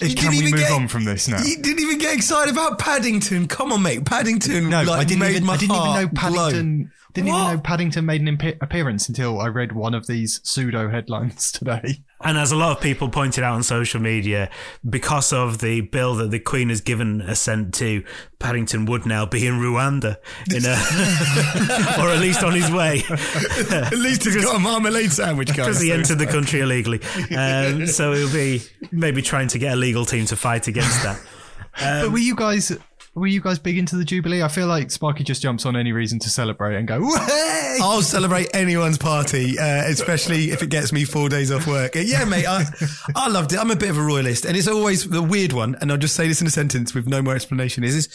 You Can didn't we even move get- on from this now? You didn't even get excited about Paddington. Come on, mate. Paddington. No, like, I didn't made even. my I didn't even know heart. Paddington. Didn't even know Paddington made an impe- appearance until I read one of these pseudo headlines today. And as a lot of people pointed out on social media, because of the bill that the Queen has given assent to, Paddington would now be in Rwanda, in a, or at least on his way, At least he's got a marmalade sandwich, guys. because he entered the country illegally. Um, so he'll be maybe trying to get a legal team to fight against that. but were you guys? Were you guys big into the Jubilee? I feel like Sparky just jumps on any reason to celebrate and go, "Way!" I'll celebrate anyone's party, uh, especially if it gets me four days off work. Yeah, mate, I, I loved it. I'm a bit of a royalist, and it's always the weird one. And I'll just say this in a sentence with no more explanation. Is is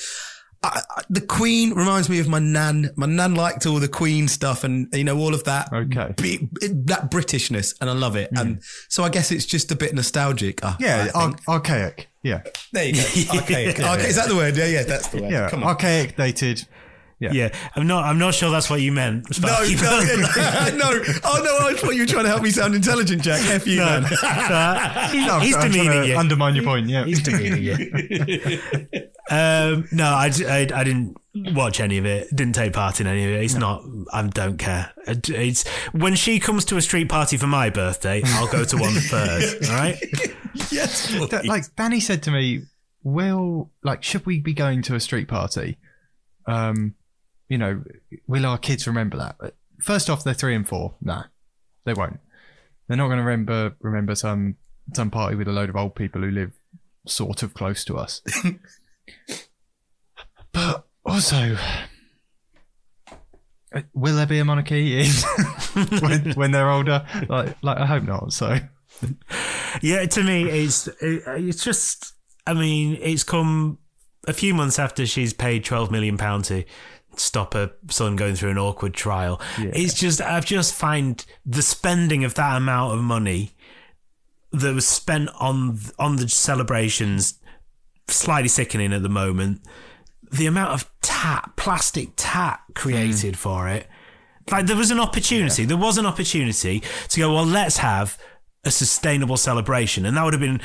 I, I, the Queen reminds me of my nan. My nan liked all the Queen stuff, and you know all of that. Okay. bi- that Britishness, and I love it. And so I guess it's just a bit nostalgic. uh, Yeah, ar- archaic. Yeah, there you go. Archaic. Archaic. Is that the word? Yeah, yeah, that's the word. yeah, Come on. archaic, dated. Yeah. Yeah, I'm not. I'm not sure that's what you meant. No, Sparky, no, but- no. Oh no, I thought you were trying to help me sound intelligent, Jack. F you, No, man. no, he's, No, he's I'm demeaning to you. Undermine your point. Yeah, He's demeaning you. um, no, I, I, I didn't watch any of it. Didn't take part in any of it. It's not. I don't care. It's when she comes to a street party for my birthday, I'll go to one first. All right. yes, That- like Danny said to me, "Will like should we be going to a street party? Um, you know, will our kids remember that? First off, they're three and four. Nah, they won't. They're not going to remember remember some some party with a load of old people who live sort of close to us. but also, uh, will there be a monarchy in when, when they're older? Like, like I hope not. So. Yeah, to me, it's it, it's just. I mean, it's come a few months after she's paid twelve million pound to stop her son going through an awkward trial. It's just I've just find the spending of that amount of money that was spent on on the celebrations slightly sickening at the moment. The amount of tat, plastic tat created mm. for it. Like there was an opportunity. There was an opportunity to go. Well, let's have a sustainable celebration, and that would have been,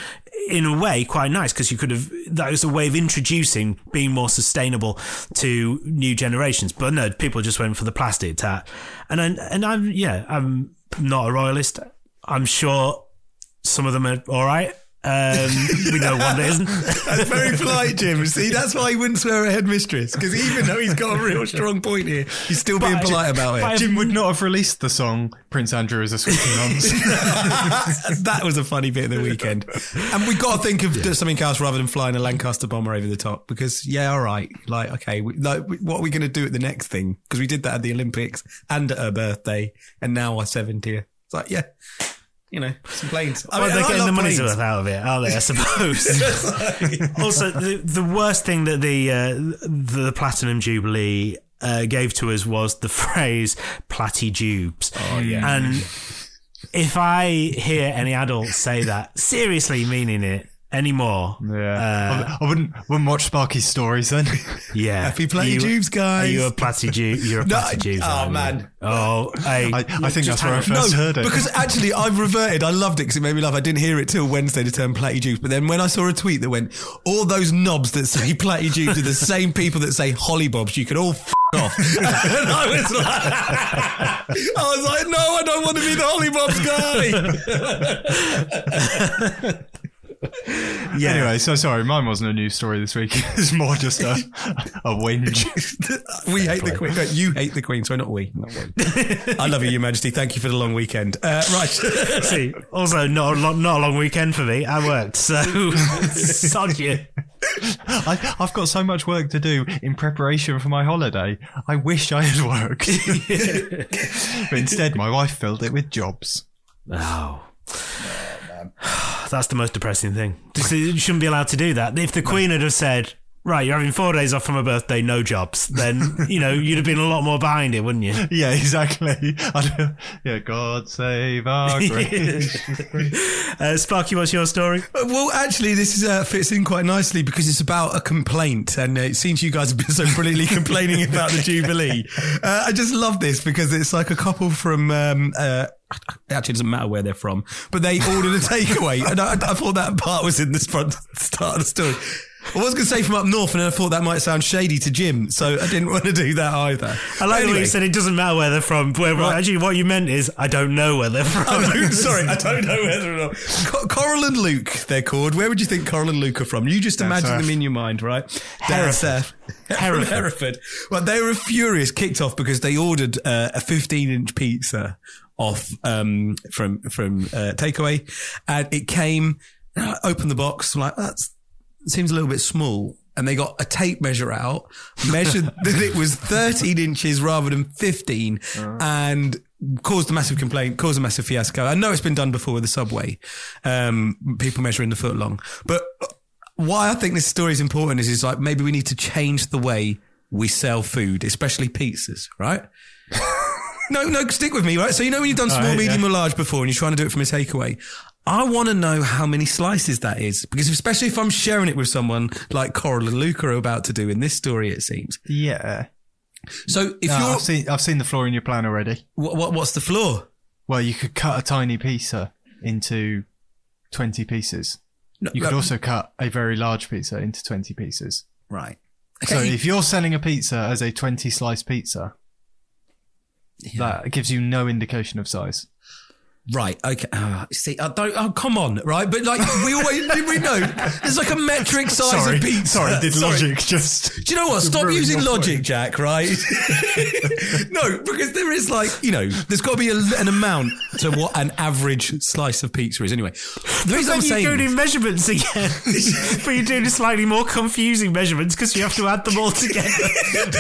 in a way, quite nice because you could have. That was a way of introducing being more sustainable to new generations. But no, people just went for the plastic tat, and I, and I'm yeah, I'm not a royalist. I'm sure some of them are all right. Um, we know one that isn't. That's very polite, Jim. See, that's why he wouldn't swear at headmistress because even though he's got a real strong point here, he's still being But- polite about it. but- Jim would not have released the song Prince Andrew is a sweet nonce. that was a funny bit of the weekend. And we got to think of something else rather than flying a Lancaster bomber over the top because, yeah, all right. Like, okay, we, like, what are we going to do at the next thing? Because we did that at the Olympics and at her birthday and now our 70th. It's like, yeah, you know, some planes. I Well, mean, they're getting the money's worth out of it, are they? I suppose. also, the, the worst thing that the uh, the Platinum Jubilee uh, gave to us was the phrase "platy-jubes." Oh yeah. and if I hear any adult say that seriously, meaning it anymore, yeah. Uh, I, I wouldn't wouldn't watch Sparky's stories then. yeah, Happy Are platy you- jubes, guys. Are you a platy-jube? You're a No, platy-jubes. oh, aren't you? man. Oh, hey, I, I think that's where I first no, heard it. because actually I've reverted. I loved it because it made me laugh. I didn't hear it till Wednesday, the term platty jubes. But then when I saw a tweet that went, all those knobs that say platty jubes are the same people that say hollybobs, you could all f- off. and I was like, I was like, no, I don't want to be the hollybobs guy. Yeah. Anyway, so sorry, mine wasn't a news story this week. It's more just a, a whinge. we hate the Queen. You hate the Queen, so not we. Not we. I love you, Your Majesty. Thank you for the long weekend. Uh, right. See, also not a long, not a long weekend for me. I worked, so sod you. I, I've got so much work to do in preparation for my holiday. I wish I had worked. but instead, my wife filled it with jobs. Oh. That's the most depressing thing. Just, you shouldn't be allowed to do that. If the Queen had have said, right, you're having four days off from my birthday, no jobs, then, you know, you'd have been a lot more behind it, wouldn't you? Yeah, exactly. I, yeah, God save our Queen. uh, Sparky, what's your story? Well, actually, this is, uh, fits in quite nicely because it's about a complaint, and uh, it seems you guys have been so brilliantly complaining about the Jubilee. Uh, I just love this because it's like a couple from. Um, uh, it actually doesn't matter where they're from, but they ordered a takeaway, and I, I thought that part was in the front start of the story. I was going to say from up north, and then I thought that might sound shady to Jim, so I didn't want to do that either. I like the way Anyway. you said it doesn't matter where they're from. Where, Right. Actually, what you meant is, I don't know where they're from. Oh, no, sorry, I don't know where they're from. Coral and Luke, they're called. Where would you think Coral and Luke are from? You just imagine Hereford. them in your mind, right? Hereford. Hereford. Hereford. Well, they were furious, kicked off because they ordered uh, a 15 inch pizza off um, from from uh, takeaway, and it came. I opened the box, I'm like that's seems a little bit small. And they got a tape measure out, measured that it was 13 inches rather than 15, and caused a massive complaint, caused a massive fiasco. I know it's been done before with the subway, um, people measuring the foot long. But why I think this story is important is, is like maybe we need to change the way we sell food, especially pizzas, right? no, no, stick with me, right? So you know when you've done small, right, medium, yeah. or large before, and you're trying to do it from a takeaway. I want to know how many slices that is because especially if I'm sharing it with someone like Coral and Luca are about to do in this story, it seems. yeah. So if No, you're, I've seen I've seen the floor in your plan already. what, what, what's the floor? Well, you could cut a tiny pizza into twenty pieces. No, You could no, also cut a very large pizza into twenty pieces. right. So if you're selling a pizza as a twenty slice pizza, that gives you no indication of size. Right. Okay. Ah, see, I don't. Oh, come on. Right. But like we always we know there's like a metric size sorry, of pizza. sorry, did logic just? Do you know what? Stop using logic, point. Jack. Right? no, because there is like you know, there's got to be a, an amount to what an average slice of pizza is. Anyway, the reason I'm you're saying doing measurements again, but you're doing slightly more confusing measurements because you have to add them all together.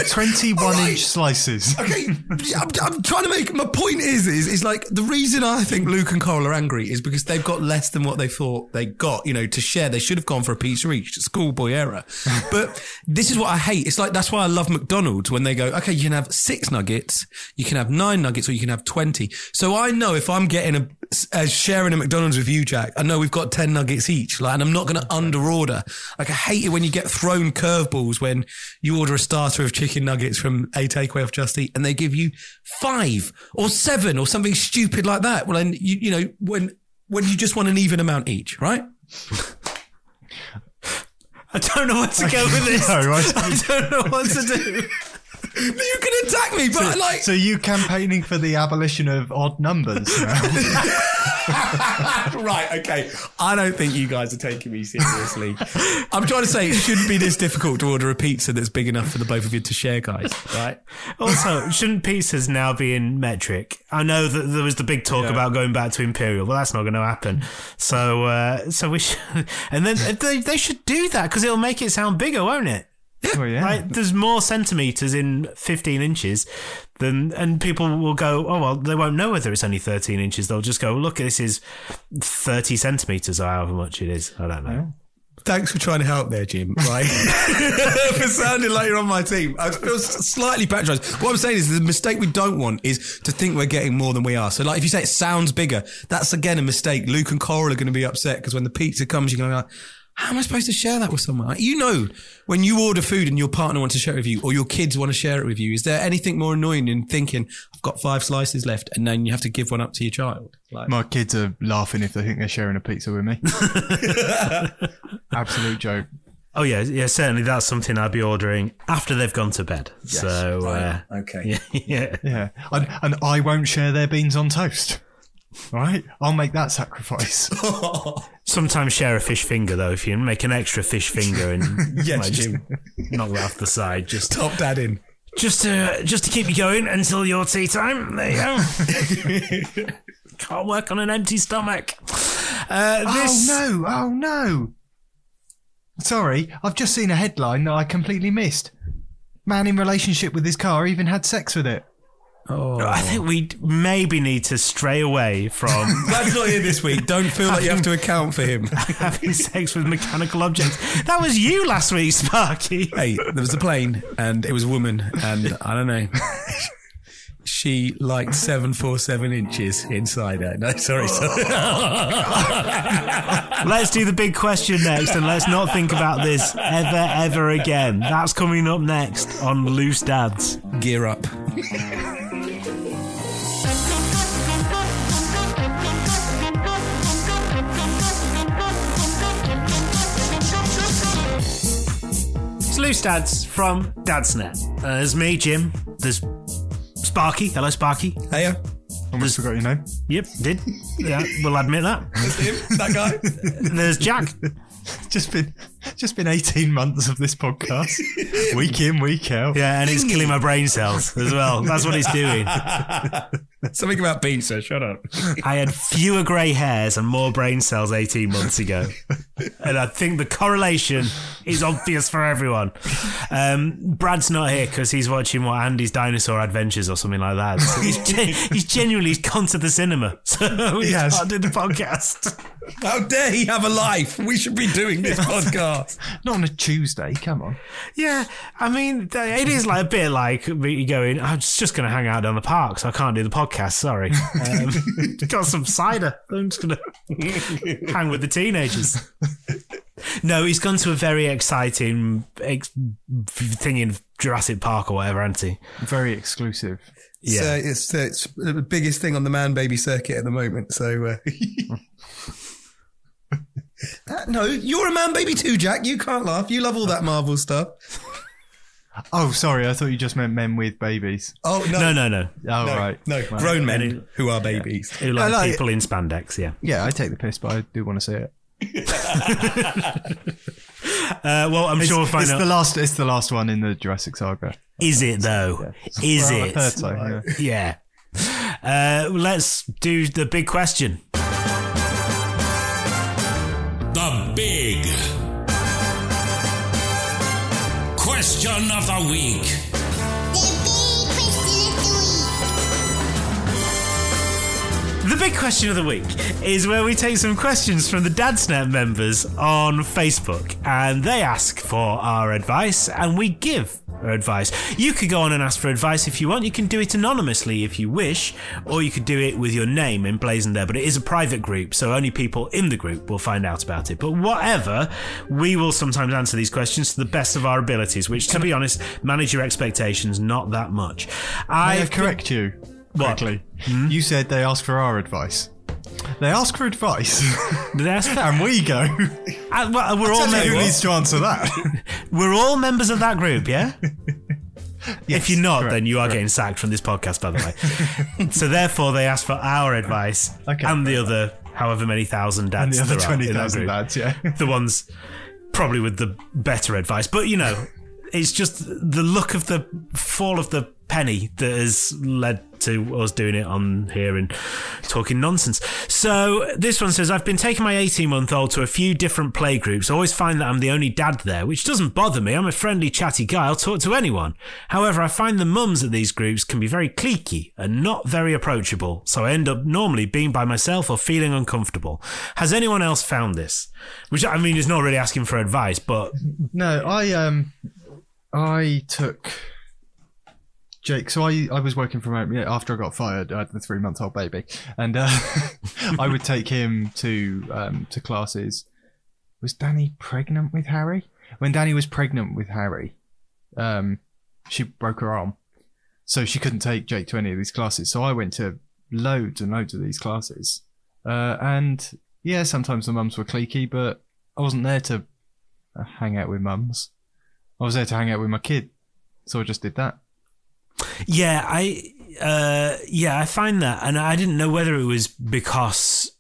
Twenty-one Alright. inch slices. Okay, I'm, I'm trying to make my point is, is is like the reason I think Luke and Coral are angry is because they've got less than what they thought they got, you know, to share. They should have gone for a pizza each. Schoolboy error. but this is what I hate. It's like, that's why I love McDonald's when they go, okay, you can have six nuggets, you can have nine nuggets, or you can have 20. So I know if I'm getting a, a uh, sharing a McDonald's with you, Jack, I know we've got 10 nuggets each. Like, and I'm not going to under order. Like, I hate it when you get thrown curveballs when you order a starter of chicken nuggets from a takeaway off Just Eat and they give you five or seven or something stupid like that. Well, then you, you know, when, when you just want an even amount each, right? I don't know what to go with this. No, right. I don't know what to do. You can attack me, but I like. So you campaigning for the abolition of odd numbers? now? right, okay. I don't think you guys are taking me seriously. I'm trying to say it shouldn't be this difficult to order a pizza that's big enough for the both of you to share, guys. Right? Also, shouldn't pizzas now be in metric? I know that there was the big talk about going back to imperial, but that's not going to happen. So, uh, so we should, and then they, they should do that because it'll make it sound bigger, won't it? yeah. There's more centimeters in 15 inches than, and people will go, oh, well, they won't know whether it's only 13 inches. They'll just go, look, this is 30 centimeters or however much it is. I don't know. Thanks for trying to help there, Jim. Right? for sounding like you're on my team. I feel slightly patronised. What I'm saying is the mistake we don't want is to think we're getting more than we are. So, like, if you say it sounds bigger, that's again a mistake. Luke and Coral are going to be upset because when the pizza comes, you're going to be like, how am I supposed to share that with someone? Like, you know, when you order food and your partner wants to share it with you or your kids want to share it with you, is there anything more annoying than thinking, I've got five slices left and then you have to give one up to your child? Like, My kids are laughing if they think they're sharing a pizza with me. Absolute joke. Oh yeah, yeah, certainly that's something I'd be ordering after they've gone to bed. so uh, okay. yeah, yeah. Yeah, and, and I won't share their beans on toast. All right, I'll make that sacrifice. Sometimes share a fish finger though. If you make an extra fish finger and Yes, like, just Jim. knock that off the side, just Top that in. just to just to keep you going until your tea time. There you go. Can't work on an empty stomach. Uh, this, Oh no! Oh no! Sorry, I've just seen a headline that I completely missed. Man in relationship with his car even had sex with it. I think oh. we maybe need to stray away from Dad's not here this week. Don't feel like you have to account for him. having sex with mechanical objects. That was you last week, Sparky. hey, there was a plane and it was a woman and I don't know. She liked seven four seven inches inside her. No, sorry, sorry. Let's do the big question next, and let's not think about this ever, ever again. That's coming up next on Loose Dads. Gear up. Loose Dads from Dadsnet. Uh, there's me, Jim. There's Sparky. Hello, Sparky. Hey, Almost forgot your name. Yep, did. Yeah, we'll admit that. him, that guy. There's Jack. Just been, just been eighteen months of this podcast, week in, week out. Yeah, and it's killing my brain cells as well. That's what it's doing. Something about pizza. Shut up. I had fewer grey hairs and more brain cells 18 months ago. And I think the correlation is obvious for everyone. Um, Brad's not here because he's watching what Andy's Dinosaur Adventures or something like that. So he's, gen- he's genuinely gone to the cinema. So he Yes. can't do the podcast. How dare he have a life? We should be doing this podcast. Not on a Tuesday. Come on. Yeah, I mean, it is like a bit like me going, I'm just going to hang out down the park, so I can't do the podcast. Sorry. Um, got some cider. I'm just going to hang with the teenagers. No, he's gone to a very exciting ex- thing in Jurassic Park or whatever, hasn't he? Very exclusive. Yeah. So it's, it's the biggest thing on the man baby circuit at the moment. So. Uh, no, you're a man baby too, Jack. You can't laugh. You love all that Marvel stuff. Oh, sorry. I thought you just meant men with babies. Oh no, No, no, no. Oh, no, right. no, Right. grown men who are babies. Who like, like- people in spandex, yeah. Yeah, I take the piss, but I do want to see it. Uh, well, I'm sure we'll find it's out. the last. It's the last one in the Jurassic saga. is it, though? Is Well, it? I've yeah. Yeah. Uh, let's do the big question. The big question of the week. The big question of the week The big question of the week is where we take some questions from the Dadsnet members on Facebook and they ask for our advice and we give advice. You could go on and ask for advice if you want. You can do it anonymously if you wish, or you could do it with your name emblazoned there. But it is a private group, so only people in the group will find out about it. But whatever, we will sometimes answer these questions to the best of our abilities, which, to be honest, manage your expectations not that much. I correct you What? correctly. Hmm? You said they ask for our advice. They ask for advice, I ask for- and we go. Well, we're all Tell you who members. needs to answer that? We're all members of that group, yeah? if you're not, correct, then you are getting sacked from this podcast, by the way. so therefore, they ask for our advice Okay, and the other however many thousand dads. and dads the other there are in twenty thousand lads, yeah. The ones probably with the better advice, but you know, it's just the look of the fall of the penny that has led to us doing it on here and talking nonsense. So this one says, I've been taking my 18 month old to a few different play groups. I always find that I'm the only dad there, which doesn't bother me. I'm a friendly, chatty guy. I'll talk to anyone. However, I find the mums at these groups can be very cliquey and not very approachable. So I end up normally being by myself or feeling uncomfortable. Has anyone else found this? Which I mean is not really asking for advice, but No, I um, I took Jake. So I I was working from home. Yeah, after I got fired, I had the three month old baby, and uh, I would take him to um to classes. Was Danny pregnant with Harry? When Danny was pregnant with Harry, um, she broke her arm, so she couldn't take Jake to any of these classes. So I went to loads and loads of these classes, uh, and yeah, sometimes the mums were cliquey, but I wasn't there to uh, hang out with mums. I was there to hang out with my kid, so I just did that. Yeah, I uh, yeah, I find that, and I didn't know whether it was because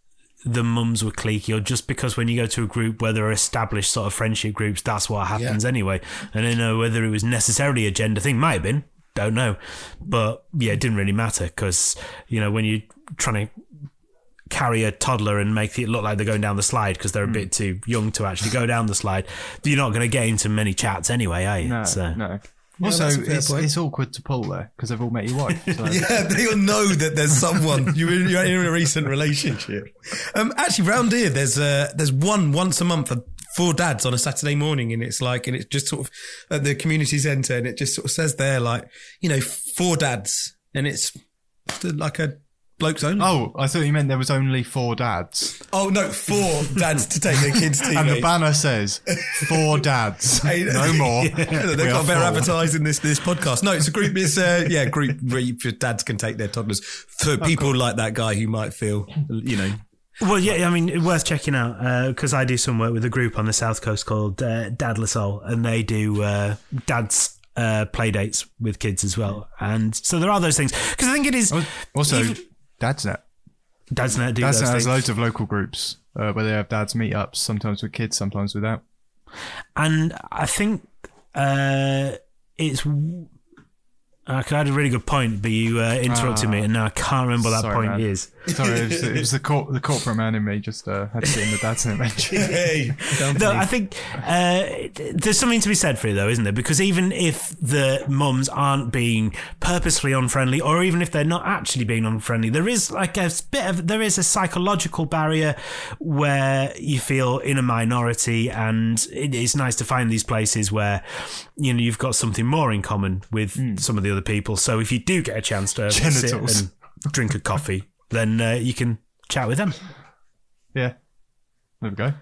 the mums were cliquey or just because when you go to a group where there are established sort of friendship groups, that's what happens anyway. And I didn't know whether it was necessarily a gender thing. Might have been, don't know, but yeah, it didn't really matter because you know when you're trying to carry a toddler and make it look like they're going down the slide because they're a bit too young to actually go down the slide, you're not going to get into many chats anyway, are you? No, So- no. Also, that's a fair it's, it's awkward to pull there because they've all met your wife. So. Yeah, they all know that there's someone you're in, you're in a recent relationship. Um, actually, round here, there's uh, there's one once a month for dads on a Saturday morning, and it's like, and it's just sort of at the community centre, and it just sort of says there, like, you know, for dads, and it's like a blokes only. Oh, I thought you meant there was only four dads, Oh no, four dads to take their kids to. and the banner says four dads, no more. They've We got better advertising this this podcast. No, it's a group. It's uh, yeah, group where your dads can take their toddlers for people like that guy who might feel, you know, Well, yeah, I mean, worth checking out because I do some work with a group on the south coast called uh, Dad La Soul, and they do uh, dads uh, play dates with kids as well. And so there are those things because I think it is Also, even- Dad's Net. dads do Dad's those Net has loads of local groups uh, where they have dads meetups, sometimes with kids, sometimes without. and I think uh, it's. Uh, I had a really good point, but you uh, interrupted me, and now I can't remember what that point man. is. Sorry, it was, it was the cor- the corporate man in me just uh, had to get in the Dad's mention. hey, No, I think uh, there's something to be said for it, though, isn't there? Because even if the mums aren't being purposefully unfriendly, or even if they're not actually being unfriendly, there is like a bit of there is a psychological barrier where you feel in a minority, and it, it's nice to find these places where you know you've got something more in common with some of the other people. So if you do get a chance to sit and drink a coffee, then uh, you can chat with them. Yeah. There we go.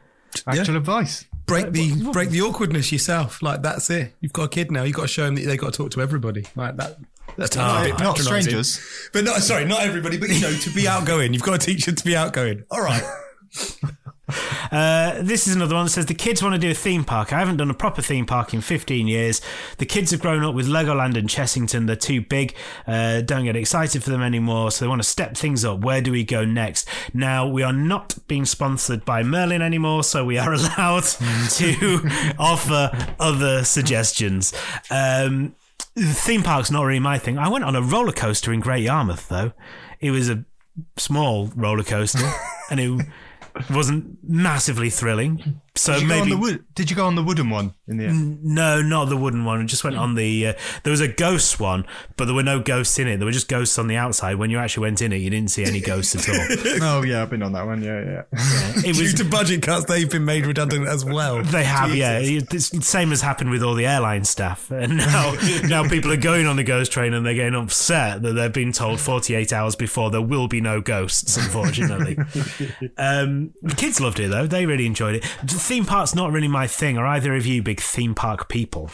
Actual advice. break the break the awkwardness yourself. Like that's it. You've got a kid now. You've got to show them that they got to talk to everybody. Like that. That's Ah. a bit Not strangers. but not sorry, not everybody. But you know, to be outgoing, you've got to teach them to be outgoing. All right. Uh, this is another one that says the kids want to do a theme park. I haven't done a proper theme park in 15 years. The kids have grown up with Legoland and Chessington. They're too big. Uh, don't get excited for them anymore. So they want to step things up. Where do we go next? Now we are not being sponsored by Merlin anymore, so we are allowed to offer other suggestions. Um, the theme park's not really my thing. I went on a roller coaster in Great Yarmouth though. It was a small roller coaster, and it wasn't massively thrilling. So did you go on maybe the wood, did you go on the wooden one in the end? no, not the wooden one. We just went on the. Uh, there was a ghost one, but there were no ghosts in it. There were just ghosts on the outside. When you actually went in it, you didn't see any ghosts at all. oh yeah, I've been on that one. Yeah, yeah. It Due was. to budget cuts, they've been made redundant as well. They have, yeah. It's same as happened with all the airline staff, and now now people are going on the ghost train and they're getting upset that they've been told 48 hours before there will be no ghosts. Unfortunately, um, the kids loved it though; they really enjoyed it. The theme park's not really my thing. Are either of you big theme park people?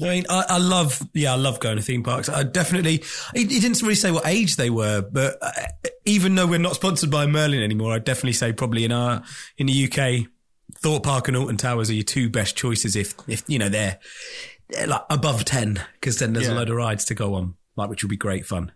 I mean, I, I love, yeah, I love going to theme parks. I definitely, he, didn't really say what age they were, but uh, even though we're not sponsored by Merlin anymore, I'd definitely say probably in our, in the UK, Thorpe Park and Alton Towers are your two best choices if, if, you know, they're, they're like above 10, because then there's a Yeah. load of rides to go on, like, which would be great fun.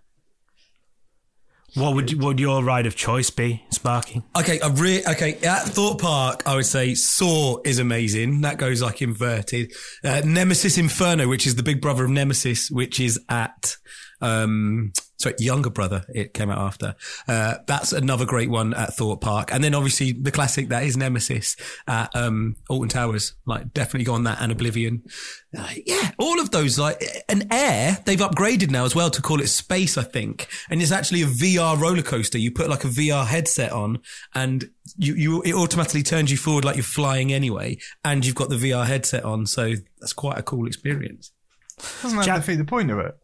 What would what would your ride of choice be, Sparky? Okay, I re- okay. At Thorpe Park, I would say Saw is amazing. That goes like inverted. Uh, Nemesis Inferno, which is the big brother of Nemesis, which is at um sorry, younger brother. It came out after. Uh, that's another great one at Thorpe Park, and then obviously the classic that is Nemesis at um Alton Towers. Like definitely go on that and Oblivion. Uh, yeah, all of those. Like an Air, they've upgraded now as well to call it Space, I think, and it's actually a VR roller coaster. You put like a VR headset on, and you you it automatically turns you forward like you're flying anyway, and you've got the VR headset on, so that's quite a cool experience. Doesn't that Jack- defeat the point of it?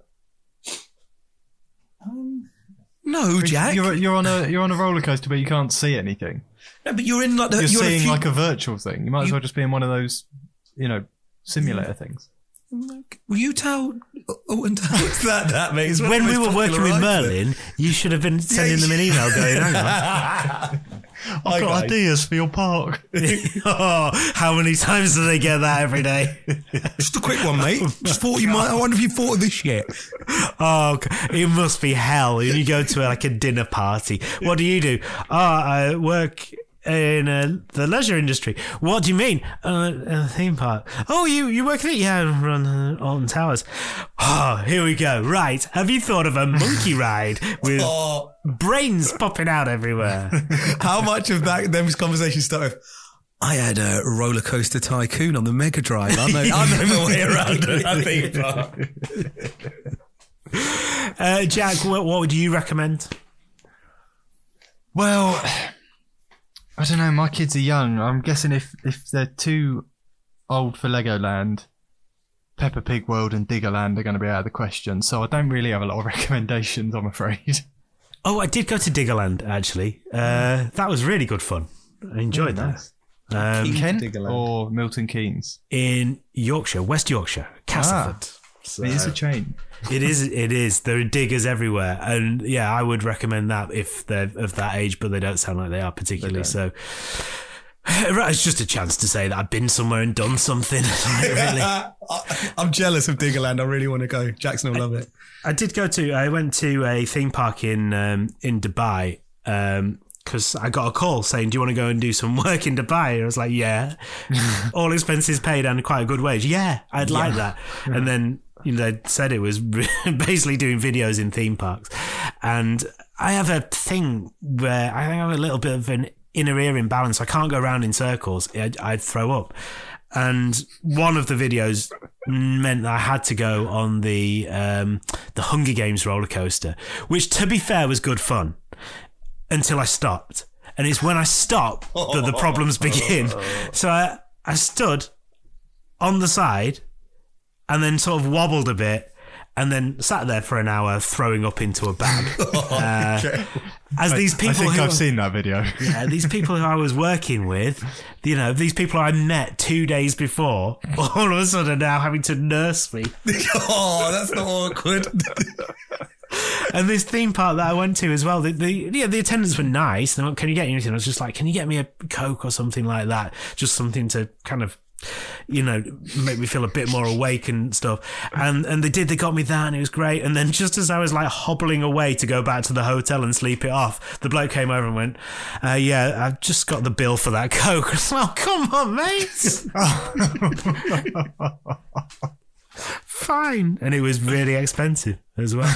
No, Jack. You're, you're on a you're on a roller coaster, but you can't see anything. no, but you're in like the, You're, you're in seeing few- like a virtual thing. You might as You- well just be in one of those, you know, simulator things. Will you tell oh, Alton Towers that that mate? It's one of When we were working with. Merlin, you should have been sending them an email going, hang on. I've got guys. ideas for your park. oh, how many times do they get that every day? Just a quick one, mate. Just thought you might. I wonder if you thought of this yet. Oh, it must be hell. And you go to like a dinner party. What do you do? Oh, I work in uh, the leisure industry. What do you mean? Uh, a theme park. Oh, you you work it? Yeah, I run uh, Alton Towers. Oh, here we go. Right. Have you thought of a monkey ride with Oh, brains popping out everywhere? how much of that? Them conversations start with. I had a roller coaster tycoon on the Mega Drive. I know, I know my way around it. I think. Uh, Jack, what, what would you recommend? Well, I don't know. My kids are young. I'm guessing if if they're too old for Legoland, Peppa Pig World and Diggerland are going to be out of the question. So I don't really have a lot of recommendations. I'm afraid. Oh, I did go to Diggerland actually. Uh, that was really good fun. I enjoyed Yeah, that. Um, Kent or Milton Keynes. in Yorkshire, West Yorkshire, Castleford. So- It is a chain. it is. It is. There are diggers everywhere, and yeah, I would recommend that if they're of that age, but they don't sound like they are particularly. so, right, it's just a chance to say that I've been somewhere and done something. really. I'm jealous of Diggerland. I really want to go. Jackson will love it. I did go to. I went to a theme park in um, in Dubai because I got a call saying, "Do you want to go and do some work in Dubai?" I was like, "Yeah, all expenses paid and quite a good wage. Yeah, I'd like that." And then you know they said it was basically doing videos in theme parks, and I have a thing where I have a little bit of an inner ear imbalance. I can't go around in circles. I'd, I'd throw up. And one of the videos meant that I had to go on the um, the Hunger Games roller coaster, which, to be fair, was good fun until I stopped. And it's when I stop that the problems begin. So I, I stood on the side and then sort of wobbled a bit and then sat there for an hour throwing up into a bag. Uh, as these people I think who I've seen that video. yeah, these people who I was working with, you know, these people I met two days before, all of a sudden are now having to nurse me. oh, that's not awkward. And this theme park that I went to as well, the, the yeah, the attendants were nice. They went, can you get anything? I was just like, can you get me a Coke or something like that? Just something to kind of, you know, make me feel a bit more awake and stuff. And and they did. They got me that, and it was great. And then just as I was like hobbling away to go back to the hotel and sleep it off, the bloke came over and went, uh, "Yeah, I've just got the bill for that Coke." I was like, "Oh, come on, mate." Fine, and it was really expensive as well.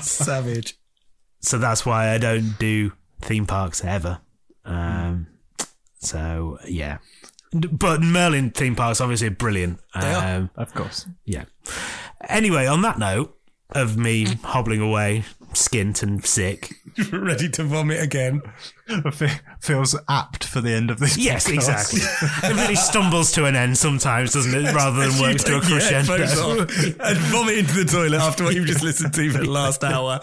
Savage. so that's why I don't do theme parks ever. Um, so yeah, But Merlin theme parks obviously are brilliant. They are. Um, Of course. Yeah. Anyway, on that note of me hobbling away, skint and sick. Ready to vomit again. Fe- feels apt for the end of this. Yes, podcast. exactly. it really stumbles to an end sometimes, doesn't it? Rather than works to a crescendo. headphones and vomit into the toilet after what you've just listened to for the last hour.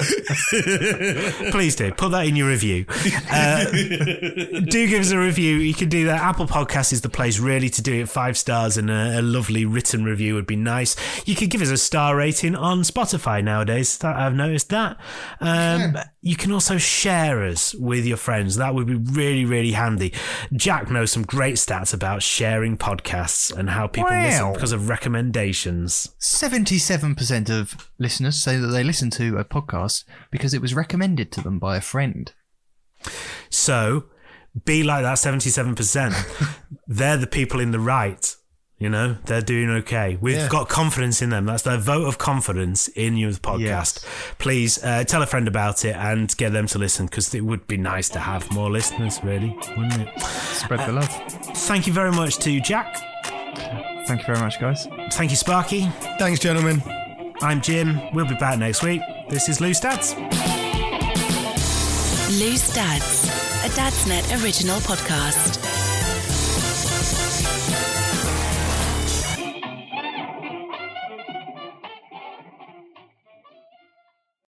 Please do put that in your review. Uh, do give us a review. You can do that. Apple Podcast is the place really to do it. Five stars and a, a lovely written review would be nice. You could give us a star rating on Spotify nowadays. I've noticed that. Um, You can also share us with your friends. That would be really, really handy. Jack knows some great stats about sharing podcasts and how people listen Wow. because of recommendations. 77% of listeners say that they listen to a podcast because it was recommended to them by a friend. So be like that 77%. They're the people in the right. You know, they're doing okay. We've Yeah. got confidence in them. That's their vote of confidence in your podcast. Please uh, tell a friend about it and get them to listen because it would be nice to have more listeners, really, wouldn't it? Spread the love. Thank you very much to Jack. Thank you very much, guys. Thank you, Sparky. Thanks, gentlemen. I'm Jim. We'll be back next week. This is Loose Dads. Loose Dads, a Dadsnet original podcast.